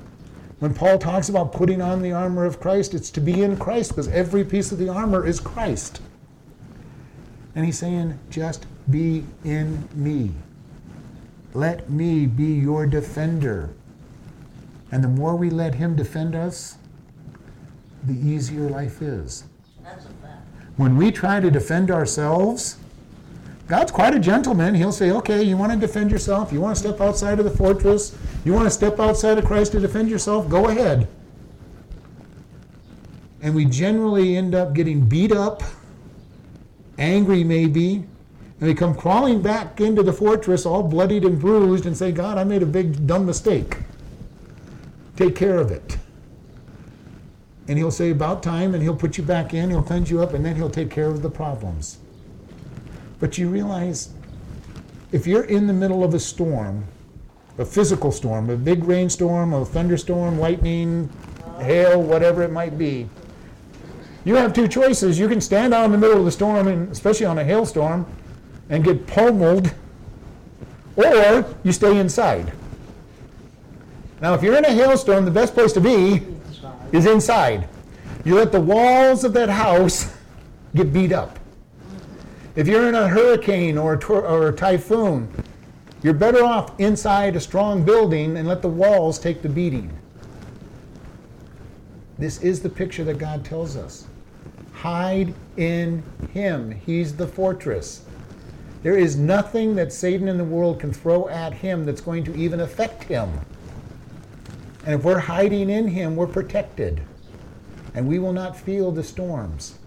When Paul talks about putting on the armor of Christ, it's to be in Christ because every piece of the armor is Christ. And he's saying, just be in me. Let me be your defender. And the more we let him defend us, the easier life is. That's a fact. When we try to defend ourselves, God's quite a gentleman. He'll say, okay, you want to defend yourself? You want to step outside of the fortress? You want to step outside of Christ to defend yourself? Go ahead. And we generally end up getting beat up, angry maybe, and we come crawling back into the fortress all bloodied and bruised and say, God, I made a big dumb mistake. Take care of it. And he'll say, about time, and he'll put you back in, he'll cleanse you up, and then he'll take care of the problems. But you realize if you're in the middle of a storm, a physical storm, a big rainstorm, a thunderstorm, lightning, hail, whatever it might be, you have two choices. You can stand out in the middle of the storm, and especially on a hailstorm, and get pummeled, or you stay inside. Now, if you're in a hailstorm, the best place to be is inside. You let the walls of that house get beat up. If you're in a hurricane or a, tor- or a typhoon, you're better off inside a strong building and let the walls take the beating. This is the picture that God tells us. Hide in Him. He's the fortress. There is nothing that Satan in the world can throw at Him that's going to even affect Him. And if we're hiding in Him, we're protected. And we will not feel the storms.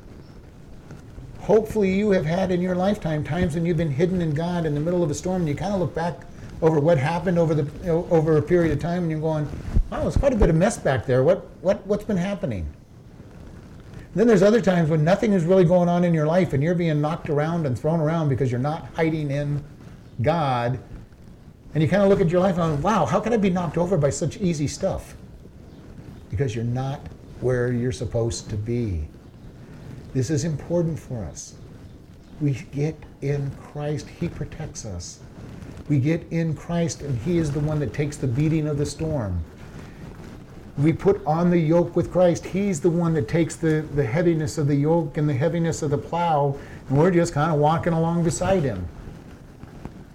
Hopefully, you have had in your lifetime times when you've been hidden in God in the middle of a storm, and you kind of look back over what happened over the over a period of time, and you're going, "Wow, it's quite a bit of mess back there. What what what's been happening?" Then there's other times when nothing is really going on in your life, and you're being knocked around and thrown around because you're not hiding in God, and you kind of look at your life and, go, "Wow, how can I be knocked over by such easy stuff?" Because you're not where you're supposed to be. This is important for us. We get in Christ, He protects us. We get in Christ, and He is the one that takes the beating of the storm. We put on the yoke with Christ. He's the one that takes the, the heaviness of the yoke and the heaviness of the plow, and we're just kind of walking along beside Him.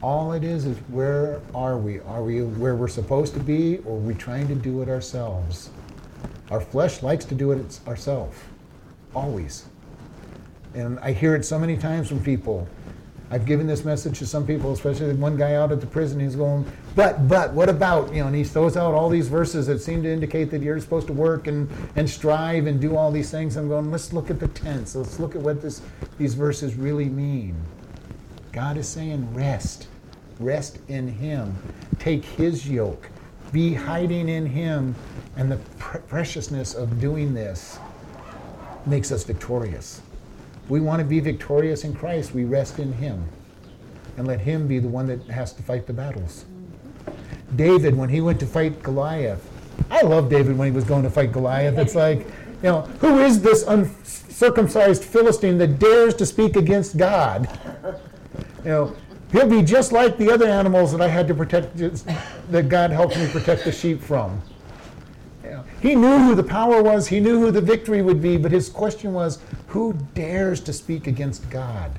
All it is is where are we? Are we where we're supposed to be, or are we trying to do it ourselves? Our flesh likes to do it ourselves, always. And I hear it so many times from people. I've given this message to some people, especially one guy out at the prison. He's going, but, but, what about, you know, and he throws out all these verses that seem to indicate that you're supposed to work and, and strive and do all these things. I'm going, let's look at the tense. Let's look at what this, these verses really mean. God is saying, rest. Rest in Him. Take His yoke. Be hiding in Him. And the pre- preciousness of doing this makes us victorious we want to be victorious in Christ, we rest in Him and let Him be the one that has to fight the battles. David, when he went to fight Goliath, I love David when he was going to fight Goliath. It's like, you know, who is this uncircumcised Philistine that dares to speak against God? You know, he'll be just like the other animals that I had to protect, that God helped me protect the sheep from. He knew who the power was, he knew who the victory would be, but his question was who dares to speak against God?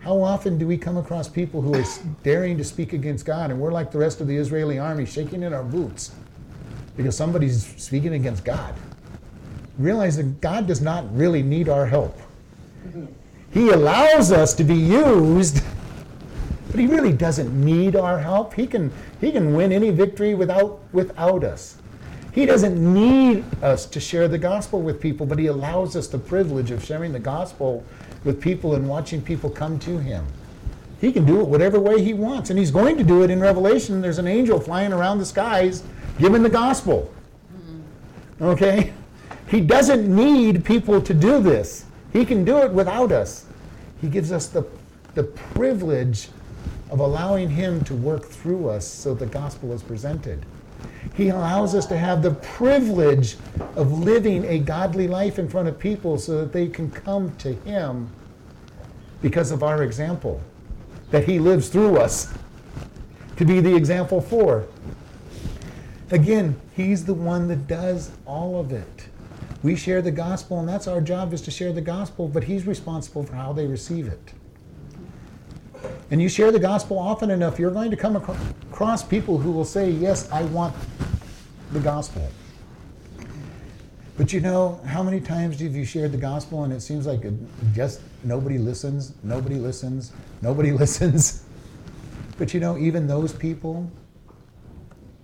How often do we come across people who are daring to speak against God and we're like the rest of the Israeli army shaking in our boots because somebody's speaking against God? Realize that God does not really need our help. Mm-hmm. He allows us to be used, but he really doesn't need our help. He can, he can win any victory without, without us. He doesn't need us to share the gospel with people, but He allows us the privilege of sharing the gospel with people and watching people come to Him. He can do it whatever way He wants, and He's going to do it in Revelation. There's an angel flying around the skies giving the gospel. Okay? He doesn't need people to do this, He can do it without us. He gives us the, the privilege of allowing Him to work through us so the gospel is presented. He allows us to have the privilege of living a godly life in front of people so that they can come to Him because of our example, that He lives through us to be the example for. Again, He's the one that does all of it. We share the gospel, and that's our job is to share the gospel, but He's responsible for how they receive it. And you share the gospel often enough, you're going to come across people who will say, Yes, I want the gospel. But you know, how many times have you shared the gospel and it seems like just nobody listens, nobody listens, nobody [LAUGHS] listens? But you know, even those people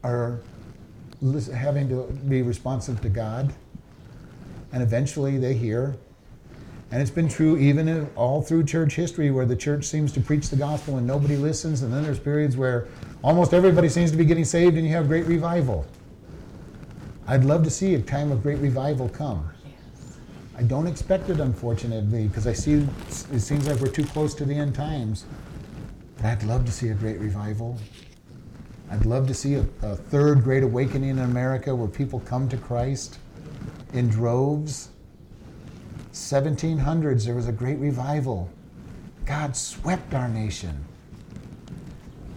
are having to be responsive to God. And eventually they hear. And it's been true even all through church history where the church seems to preach the gospel and nobody listens. And then there's periods where almost everybody seems to be getting saved and you have great revival. I'd love to see a time of great revival come. I don't expect it, unfortunately, because I see it seems like we're too close to the end times. But I'd love to see a great revival. I'd love to see a, a third great awakening in America where people come to Christ in droves. 1700s, there was a great revival. God swept our nation.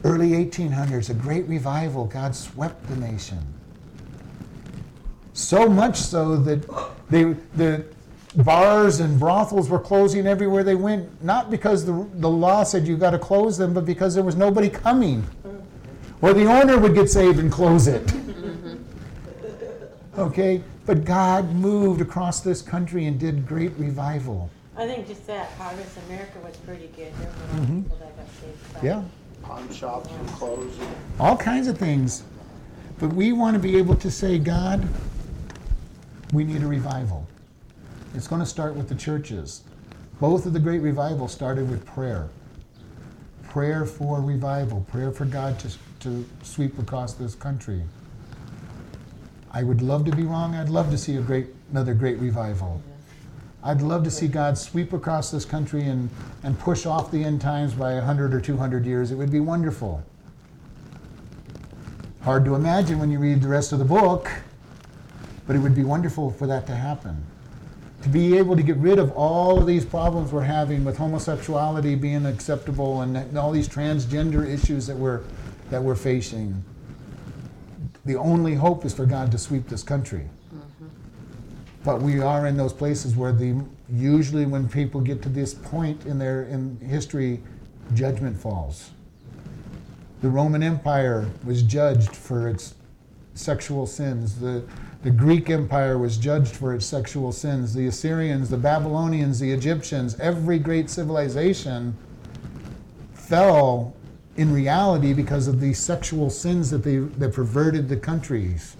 Early 1800s, a great revival. God swept the nation. So much so that they, the bars and brothels were closing everywhere they went, not because the, the law said you got to close them, but because there was nobody coming. Or the owner would get saved and close it. [LAUGHS] Okay? But God moved across this country and did great revival. I think just that Harvest America was pretty good. There were mm-hmm. people that got saved. Yeah. Pawn shops were closed. all kinds of things. But we want to be able to say, God, we need a revival. It's going to start with the churches. Both of the great revivals started with prayer. Prayer for revival, prayer for God to, to sweep across this country. I would love to be wrong. I'd love to see a great, another great revival. I'd love to see God sweep across this country and, and push off the end times by 100 or 200 years. It would be wonderful. Hard to imagine when you read the rest of the book, but it would be wonderful for that to happen. To be able to get rid of all of these problems we're having with homosexuality being acceptable and all these transgender issues that we're, that we're facing. The only hope is for God to sweep this country. But we are in those places where the usually when people get to this point in their in history, judgment falls. The Roman Empire was judged for its sexual sins. The, the Greek Empire was judged for its sexual sins. The Assyrians, the Babylonians, the Egyptians, every great civilization fell in reality because of the sexual sins that they that perverted the countries.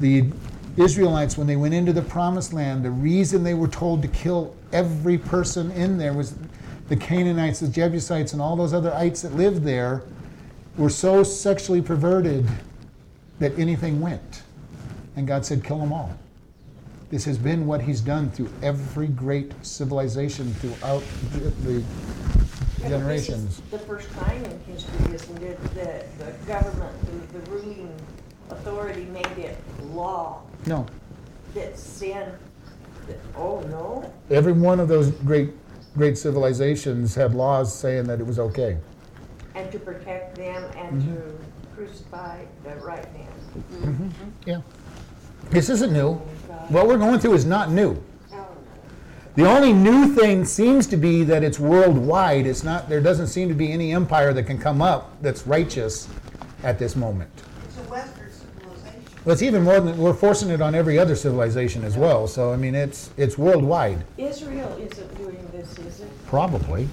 The Israelites, when they went into the promised land, the reason they were told to kill every person in there was the Canaanites, the Jebusites, and all those other ites that lived there were so sexually perverted that anything went. And God said, kill them all. This has been what He's done through every great civilization throughout the, generations. The first time in history, isn't it, that the government, the, the ruling authority made it law No, that sin, that, oh, no? every one of those great, great civilizations had laws saying that it was okay. And to protect them and mm-hmm. to crucify the right man. Mm-hmm. Yeah. This isn't new. Oh, what we're going through is not new. The only new thing seems to be that it's worldwide. It's not. There doesn't seem to be any empire that can come up that's righteous at this moment. It's a Western civilization. Well, it's even more than we're forcing it on every other civilization as well. So I mean, it's it's worldwide, Israel isn't doing this, is it? probably.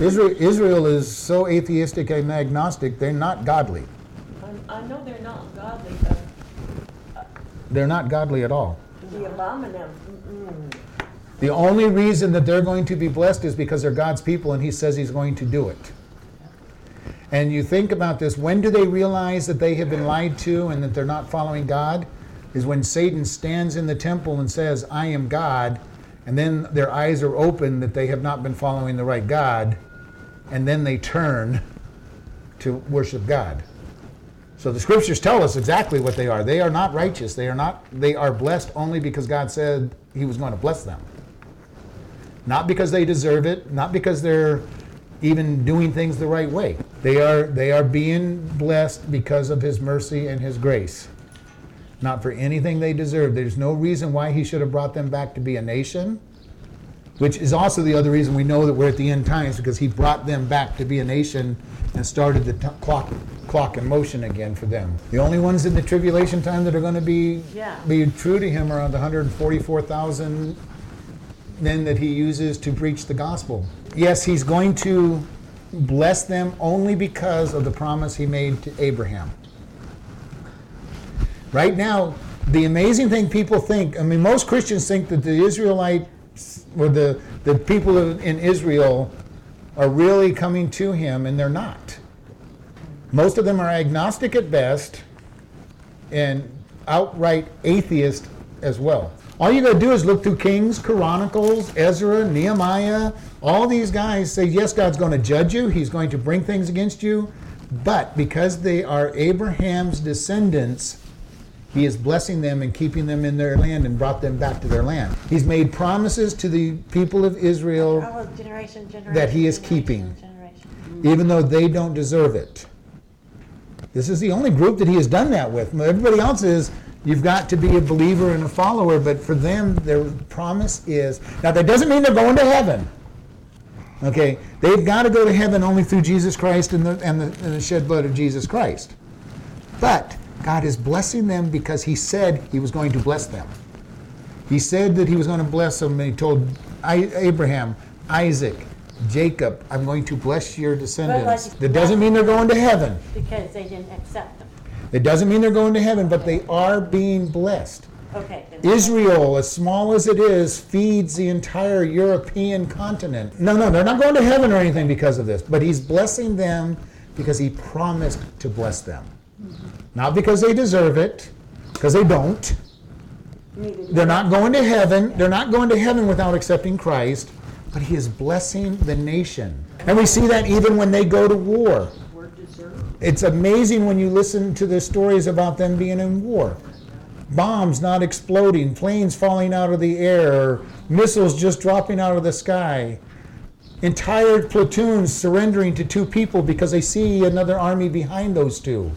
Israel Israel is so atheistic and agnostic. They're not godly. I, I know they're not godly, but uh, They're not godly at all. the abominable, mm-mm. The only reason that they're going to be blessed is because they're God's people and He says He's going to do it. And you think about this when do they realize that they have been lied to and that they're not following God? Is when Satan stands in the temple and says, I am God, and then their eyes are open that they have not been following the right God, and then they turn to worship God. So the scriptures tell us exactly what they are. They are not righteous. They are not they are blessed only because God said he was going to bless them. Not because they deserve it, not because they're even doing things the right way. They are they are being blessed because of his mercy and his grace. Not for anything they deserve. There's no reason why he should have brought them back to be a nation which is also the other reason we know that we're at the end times because he brought them back to be a nation and started the t- clock clock in motion again for them. The only ones in the tribulation time that are going to be Yeah. be true to him are the 144,000 men that he uses to preach the gospel. Yes, he's going to bless them only because of the promise he made to Abraham. Right now, the amazing thing people think, I mean, most Christians think that the Israelites or the, the people in Israel are really coming to him, and they're not. Most of them are agnostic at best and outright atheist as well. All you got to do is look through Kings, Chronicles, Ezra, Nehemiah. All these guys say, yes, God's going to judge you, He's going to bring things against you, but because they are Abraham's descendants, he is blessing them and keeping them in their land and brought them back to their land. He's made promises to the people of Israel Oh, generation, generation. that he is keeping. Generation. even though they don't deserve it. This is the only group that he has done that with. Everybody else is you've got to be a believer and a follower, but for them, their promise is now that doesn't mean they're going to heaven. Okay, they've got to go to heaven only through Jesus Christ and the, and the, and the shed blood of Jesus Christ. But God is blessing them because He said He was going to bless them. He said that He was going to bless them, and He told I, Abraham, Isaac, Jacob, I'm going to bless your descendants. like- That doesn't mean they're going to heaven. Because they didn't accept them. It doesn't mean they're going to heaven, but they are being blessed. Okay. Israel, as small as it is, feeds the entire European continent. No, no, they're not going to heaven or anything because of this, but He's blessing them because He promised to bless them. Not because they deserve it, because they don't. They're not going to heaven. They're not going to heaven without accepting Christ, but He is blessing the nation. And we see that even when they go to war. It's amazing when you listen to the stories about them being in war. Bombs not exploding, planes falling out of the air, missiles just dropping out of the sky. Entire platoons surrendering to two people because they see another army behind those two.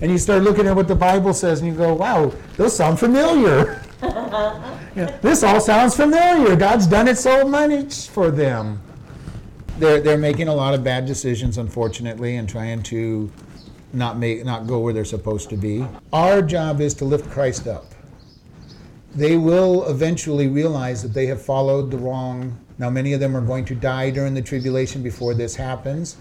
And you start looking at what the Bible says and you go, wow, those sound familiar. [LAUGHS] Yeah, this all sounds familiar. God's done it so much for them. They're, they're making a lot of bad decisions, unfortunately, and trying to not make not go where they're supposed to be. Our job is to lift Christ up. They will eventually realize that they have followed the wrong. Now, many of them are going to die during the tribulation before this happens.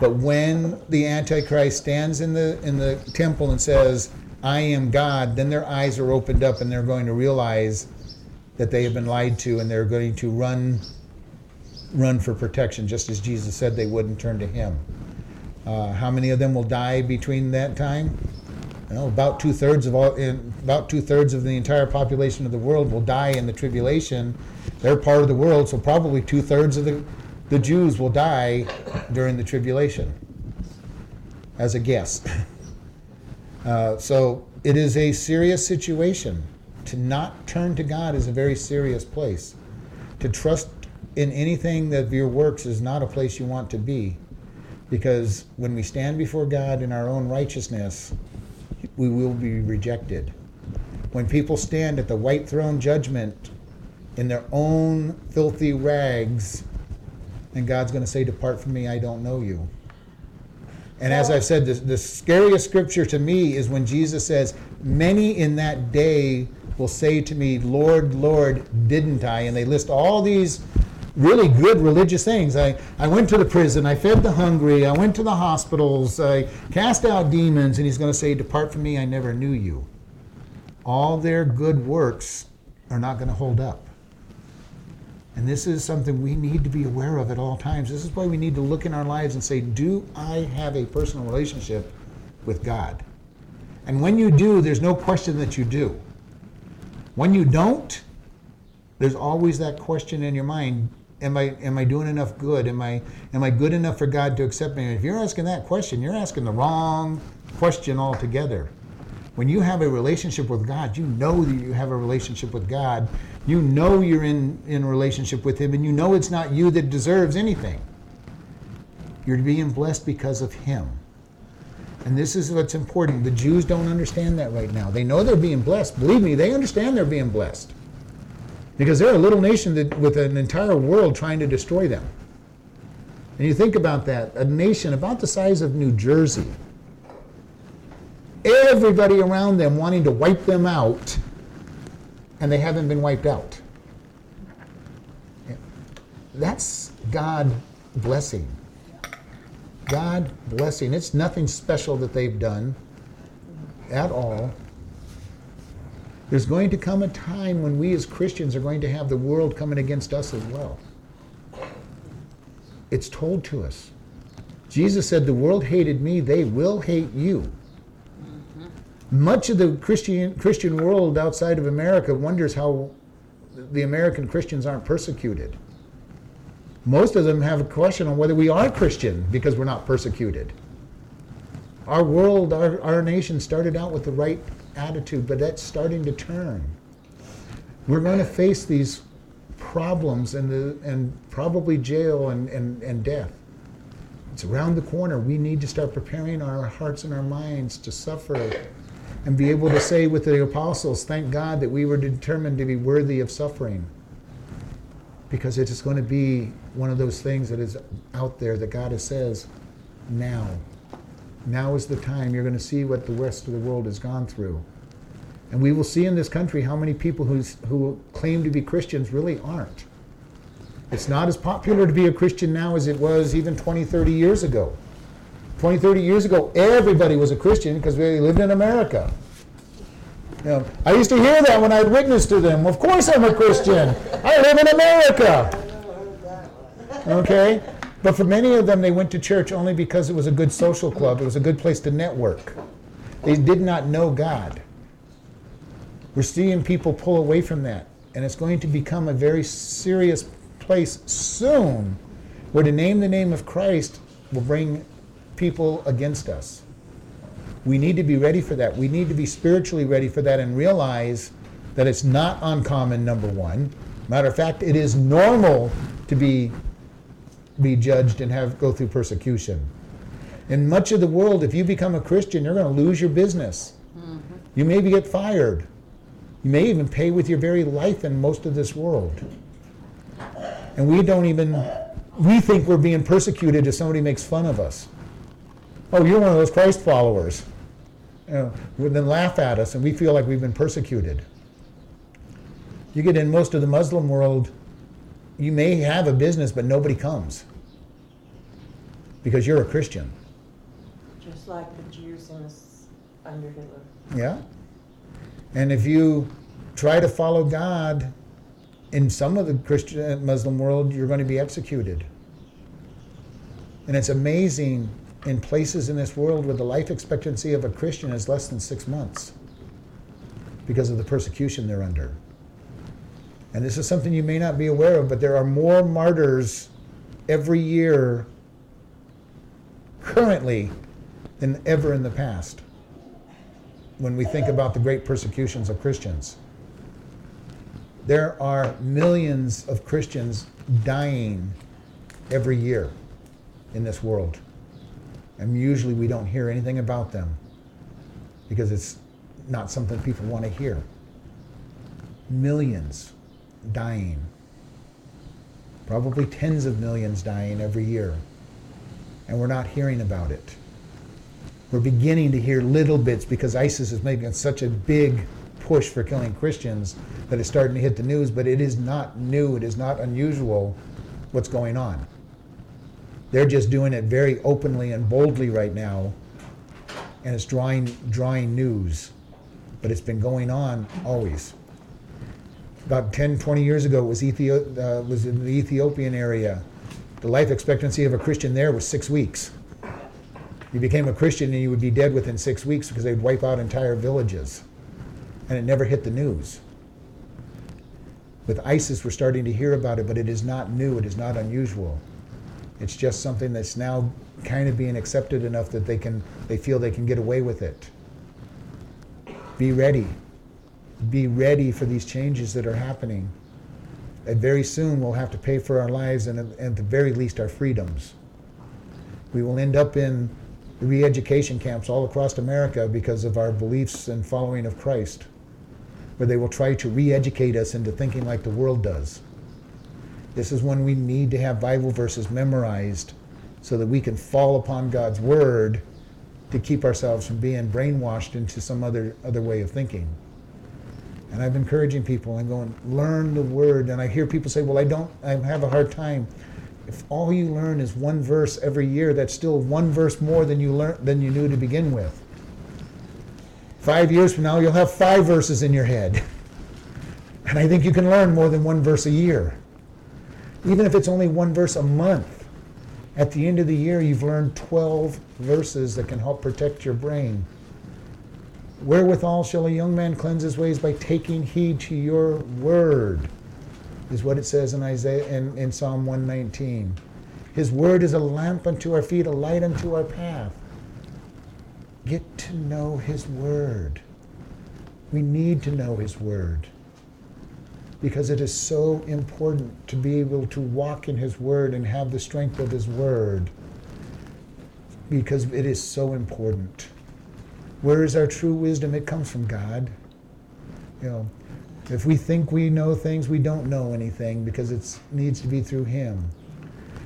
But when the Antichrist stands in the in the temple and says, "I am God," then their eyes are opened up and they're going to realize that they have been lied to, and they're going to run run for protection, just as Jesus said they would, and turn to Him. Uh, how many of them will die between that time? You know, about two thirds of all, in, about two thirds of the entire population of the world will die in the tribulation. They're part of the world, so probably two thirds of the, the Jews will die during the tribulation. As a guess. [LAUGHS] Uh, so it is a serious situation. To not turn to God is a very serious place. To trust in anything that your works is not a place you want to be. Because when we stand before God in our own righteousness, we will be rejected. When people stand at the white throne judgment in their own filthy rags, and God's going to say, Depart from me, I don't know you. And as I've said, the, the scariest scripture to me is when Jesus says, Many in that day will say to me, Lord, Lord, didn't I? And they list all these really good religious things. I, I went to the prison, I fed the hungry, I went to the hospitals, I cast out demons, and he's going to say, Depart from me, I never knew you. All their good works are not going to hold up. And this is something we need to be aware of at all times. This is why we need to look in our lives and say, Do I have a personal relationship with God? And when you do, there's no question that you do. When you don't, there's always that question in your mind am I am I doing enough good? Am I am I good enough for God to accept me? If you're asking that question, you're asking the wrong question altogether. When you have a relationship with God, you know that you have a relationship with God. You know you're in, in relationship with Him, and you know it's not you that deserves anything. You're being blessed because of Him. And this is what's important. The Jews don't understand that right now. They know they're being blessed. Believe me, they understand they're being blessed. Because they're a little nation that, with an entire world trying to destroy them. And you think about that a nation about the size of New Jersey, everybody around them wanting to wipe them out, and they haven't been wiped out. That's God blessing. God blessing. It's nothing special that they've done at all. There's going to come a time when we as Christians are going to have the world coming against us as well. It's told to us. Jesus said, The world hated me, they will hate you. Much of the Christian, Christian world outside of America wonders how the American Christians aren't persecuted. Most of them have a question on whether we are Christian because we're not persecuted. Our world, our, our nation started out with the right attitude, but that's starting to turn. We're going to face these problems and, the, and probably jail and, and, and death. It's around the corner. We need to start preparing our hearts and our minds to suffer and be able to say with the apostles, thank God that we were determined to be worthy of suffering. Because it is going to be one of those things that is out there that God has says, now. Now is the time. You're going to see what the rest of the world has gone through. And we will see in this country how many people who's, who claim to be Christians really aren't. It's not as popular to be a Christian now as it was even 20, 30 years ago. 20, 30 years ago, everybody was a Christian because we lived in America. You know, I used to hear that when I'd witness to them. Of course I'm a Christian. I live in America. Okay? But for many of them, they went to church only because it was a good social club, it was a good place to network. They did not know God. We're seeing people pull away from that, and it's going to become a very serious place soon where to name the name of Christ will bring people against us. We need to be ready for that. We need to be spiritually ready for that and realize that it's not uncommon, number one. Matter of fact, it is normal to be, be judged and have go through persecution. In much of the world, if you become a Christian, you're going to lose your business. Mm-hmm. You maybe get fired. You may even pay with your very life in most of this world. And we don't even, we think we're being persecuted if somebody makes fun of us. Oh, you're one of those Christ followers. You know, then laugh at us and we feel like we've been persecuted. You get in most of the Muslim world, you may have a business, but nobody comes because you're a Christian. Just like the Jews under Hitler. Yeah. And if you try to follow God in some of the Christian Muslim world, you're going to be executed. And it's amazing in places in this world where the life expectancy of a Christian is less than six months because of the persecution they're under. And this is something you may not be aware of, but there are more martyrs every year currently than ever in the past when we think about the great persecutions of Christians. There are millions of Christians dying every year in this world. And usually we don't hear anything about them because it's not something people want to hear. Millions dying. Probably tens of millions dying every year. And we're not hearing about it. We're beginning to hear little bits because ISIS is making such a big push for killing Christians that it's starting to hit the news, but it is not new, it is not unusual what's going on. They're just doing it very openly and boldly right now, and it's drawing, drawing news. But it's been going on always. About 10, 20 years ago, it was, Ethio- uh, was in the Ethiopian area. The life expectancy of a Christian there was six weeks. You became a Christian and you would be dead within six weeks because they'd wipe out entire villages. And it never hit the news. With ISIS, we're starting to hear about it, but it is not new, it is not unusual. It's just something that's now kind of being accepted enough that they can they feel they can get away with it. Be ready. Be ready for these changes that are happening. And very soon we'll have to pay for our lives and at the very least our freedoms. We will end up in re-education camps all across America because of our beliefs and following of Christ, where they will try to re-educate us into thinking like the world does. This is when we need to have Bible verses memorized so that we can fall upon God's word to keep ourselves from being brainwashed into some other other way of thinking. And I'm encouraging people, I'm going, learn the word. And I hear people say, well, I don't, I have a hard time. If all you learn is one verse every year, that's still one verse more than you learn than you knew to begin with. Five years from now, you'll have five verses in your head. [LAUGHS] And I think you can learn more than one verse a year. Even if it's only one verse a month, at the end of the year, you've learned 12 verses that can help protect your brain. Wherewithal shall a young man cleanse his ways by taking heed to your word, is what it says in Isaiah in, in Psalm 119. His word is a lamp unto our feet, a light unto our path. Get to know his word. We need to know his word because it is so important to be able to walk in his word and have the strength of his word because it is so important. Where is our true wisdom? It comes from God. You know, if we think we know things, we don't know anything because it needs to be through Him.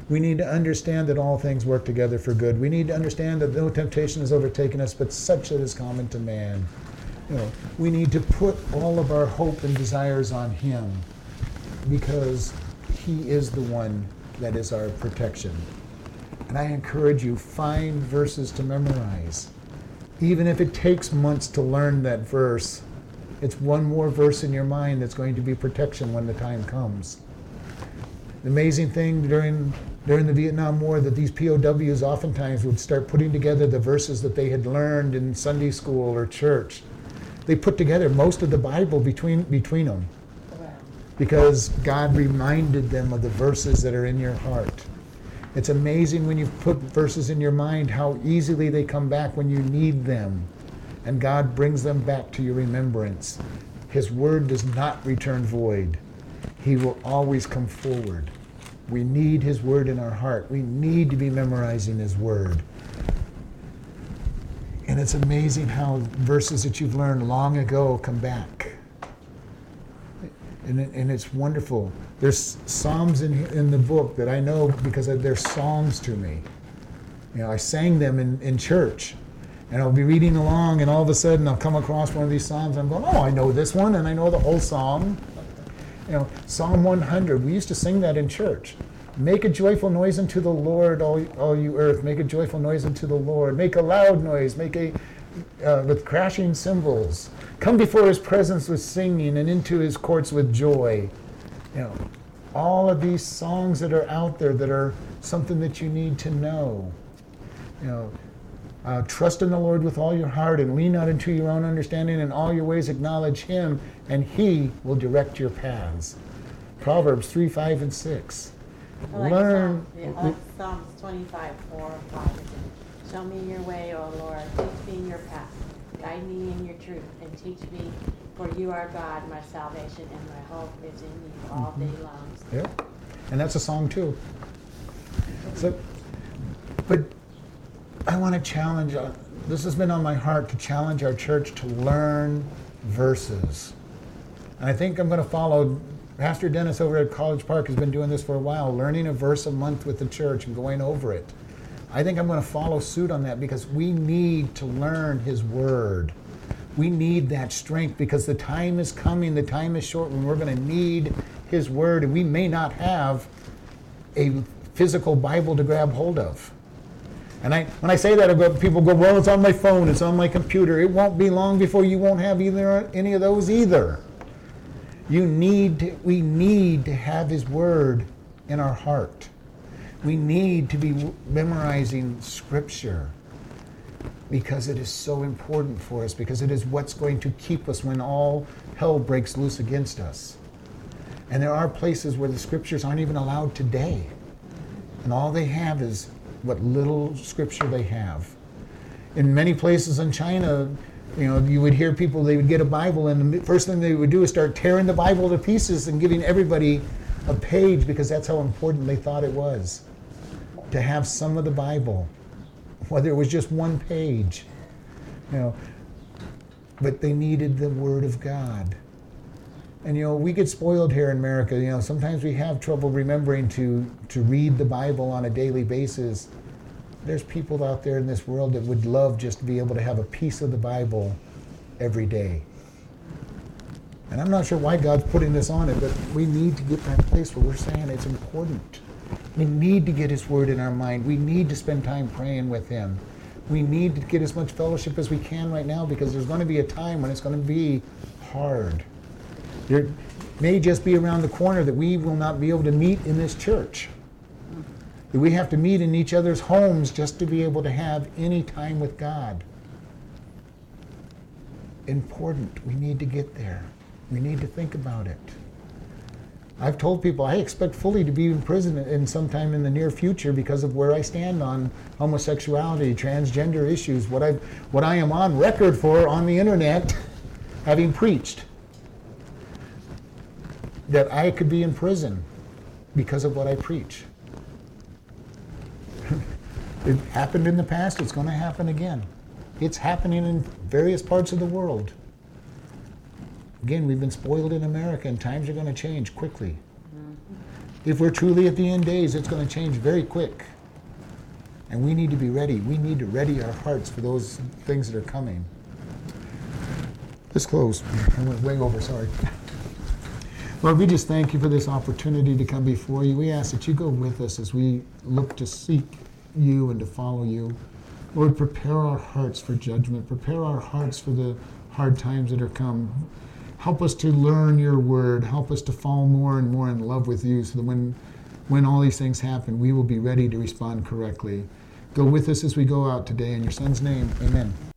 We need to understand that all things work together for good. We need to understand that no temptation has overtaken us, but such that is common to man. You know, we need to put all of our hope and desires on Him because He is the one that is our protection. And I encourage you, find verses to memorize. Even if it takes months to learn that verse, it's one more verse in your mind that's going to be protection when the time comes. The amazing thing during during the Vietnam War that these POWs oftentimes would start putting together the verses that they had learned in Sunday school or church. They put together most of the Bible between between them because God reminded them of the verses that are in your heart. It's amazing when you put verses in your mind how easily they come back when you need them. And God brings them back to your remembrance. His word does not return void, He will always come forward. We need His word in our heart. We need to be memorizing His word. And it's amazing how verses that you've learned long ago come back. And, it, and it's wonderful. There's psalms in, in the book that I know because they're songs to me. You know, I sang them in, in church. And I'll be reading along, and all of a sudden I'll come across one of these psalms. And I'm going, oh, I know this one, and I know the whole psalm. You know, Psalm 100. We used to sing that in church. Make a joyful noise unto the Lord, all, all you earth. Make a joyful noise unto the Lord. Make a loud noise. Make a uh, with crashing cymbals. Come before His presence with singing, and into His courts with joy. You know, all of these songs that are out there that are something that you need to know. You know, uh, trust in the Lord with all your heart and lean not into your own understanding. In all your ways acknowledge Him, and He will direct your paths. Proverbs 3, 5, and 6. Like Learn. Psalm, yeah, like Psalms 25, 4 5. Show me your way, O Lord. Teach me your path. Guide me in your truth and teach me, for you are God, my salvation, and my hope is in you all day long. Yeah, and that's a song too. So, but I want to challenge. Uh, this has been on my heart to challenge our church to learn verses, and I think I'm going to follow. Pastor Dennis over at College Park has been doing this for a while, learning a verse a month with the church and going over it. I think I'm going to follow suit on that because we need to learn His Word. We need that strength because the time is coming, the time is short when we're going to need His Word, and we may not have a physical Bible to grab hold of. And I, when I say that, I go, people go, well, it's on my phone, it's on my computer. It won't be long before you won't have either any of those either. You need, we need to have His Word in our heart. We need to be memorizing Scripture because it is so important for us, because it is what's going to keep us when all hell breaks loose against us. And there are places where the Scriptures aren't even allowed today. And all they have is what little scripture they have. In many places in China, you know, you would hear people, they would get a Bible, and the first thing they would do is start tearing the Bible to pieces and giving everybody a page because that's how important they thought it was to have some of the Bible, whether it was just one page. You know, but they needed the Word of God. And you know, we get spoiled here in America. You know, sometimes we have trouble remembering to to read the Bible on a daily basis. There's people out there in this world that would love just to be able to have a piece of the Bible every day. And I'm not sure why God's putting this on it, but we need to get that place where we're saying it's important. We need to get His Word in our mind. We need to spend time praying with Him. We need to get as much fellowship as we can right now because there's going to be a time when it's going to be hard. There may just be around the corner that we will not be able to meet in this church. That we have to meet in each other's homes just to be able to have any time with God. Important. We need to get there. We need to think about it. I've told people I expect fully to be in prison in sometime in the near future because of where I stand on homosexuality, transgender issues, what I what I am on record for on the internet, [LAUGHS] having preached. That I could be in prison because of what I preach. [LAUGHS] it happened in the past, it's going to happen again. It's happening in various parts of the world. Again, we've been spoiled in America, and times are going to change quickly. If we're truly at the end days, it's going to change very quick. And we need to be ready. We need to ready our hearts for those things that are coming. Let's close. I went way over, sorry. [LAUGHS] Lord, we just thank you for this opportunity to come before you. We ask that you go with us as we look to seek you and to follow you. Lord, prepare our hearts for judgment. Prepare our hearts for the hard times that are come. Help us to learn your word. Help us to fall more and more in love with you so that when, when all these things happen, we will be ready to respond correctly. Go with us as we go out today. In your son's name, amen.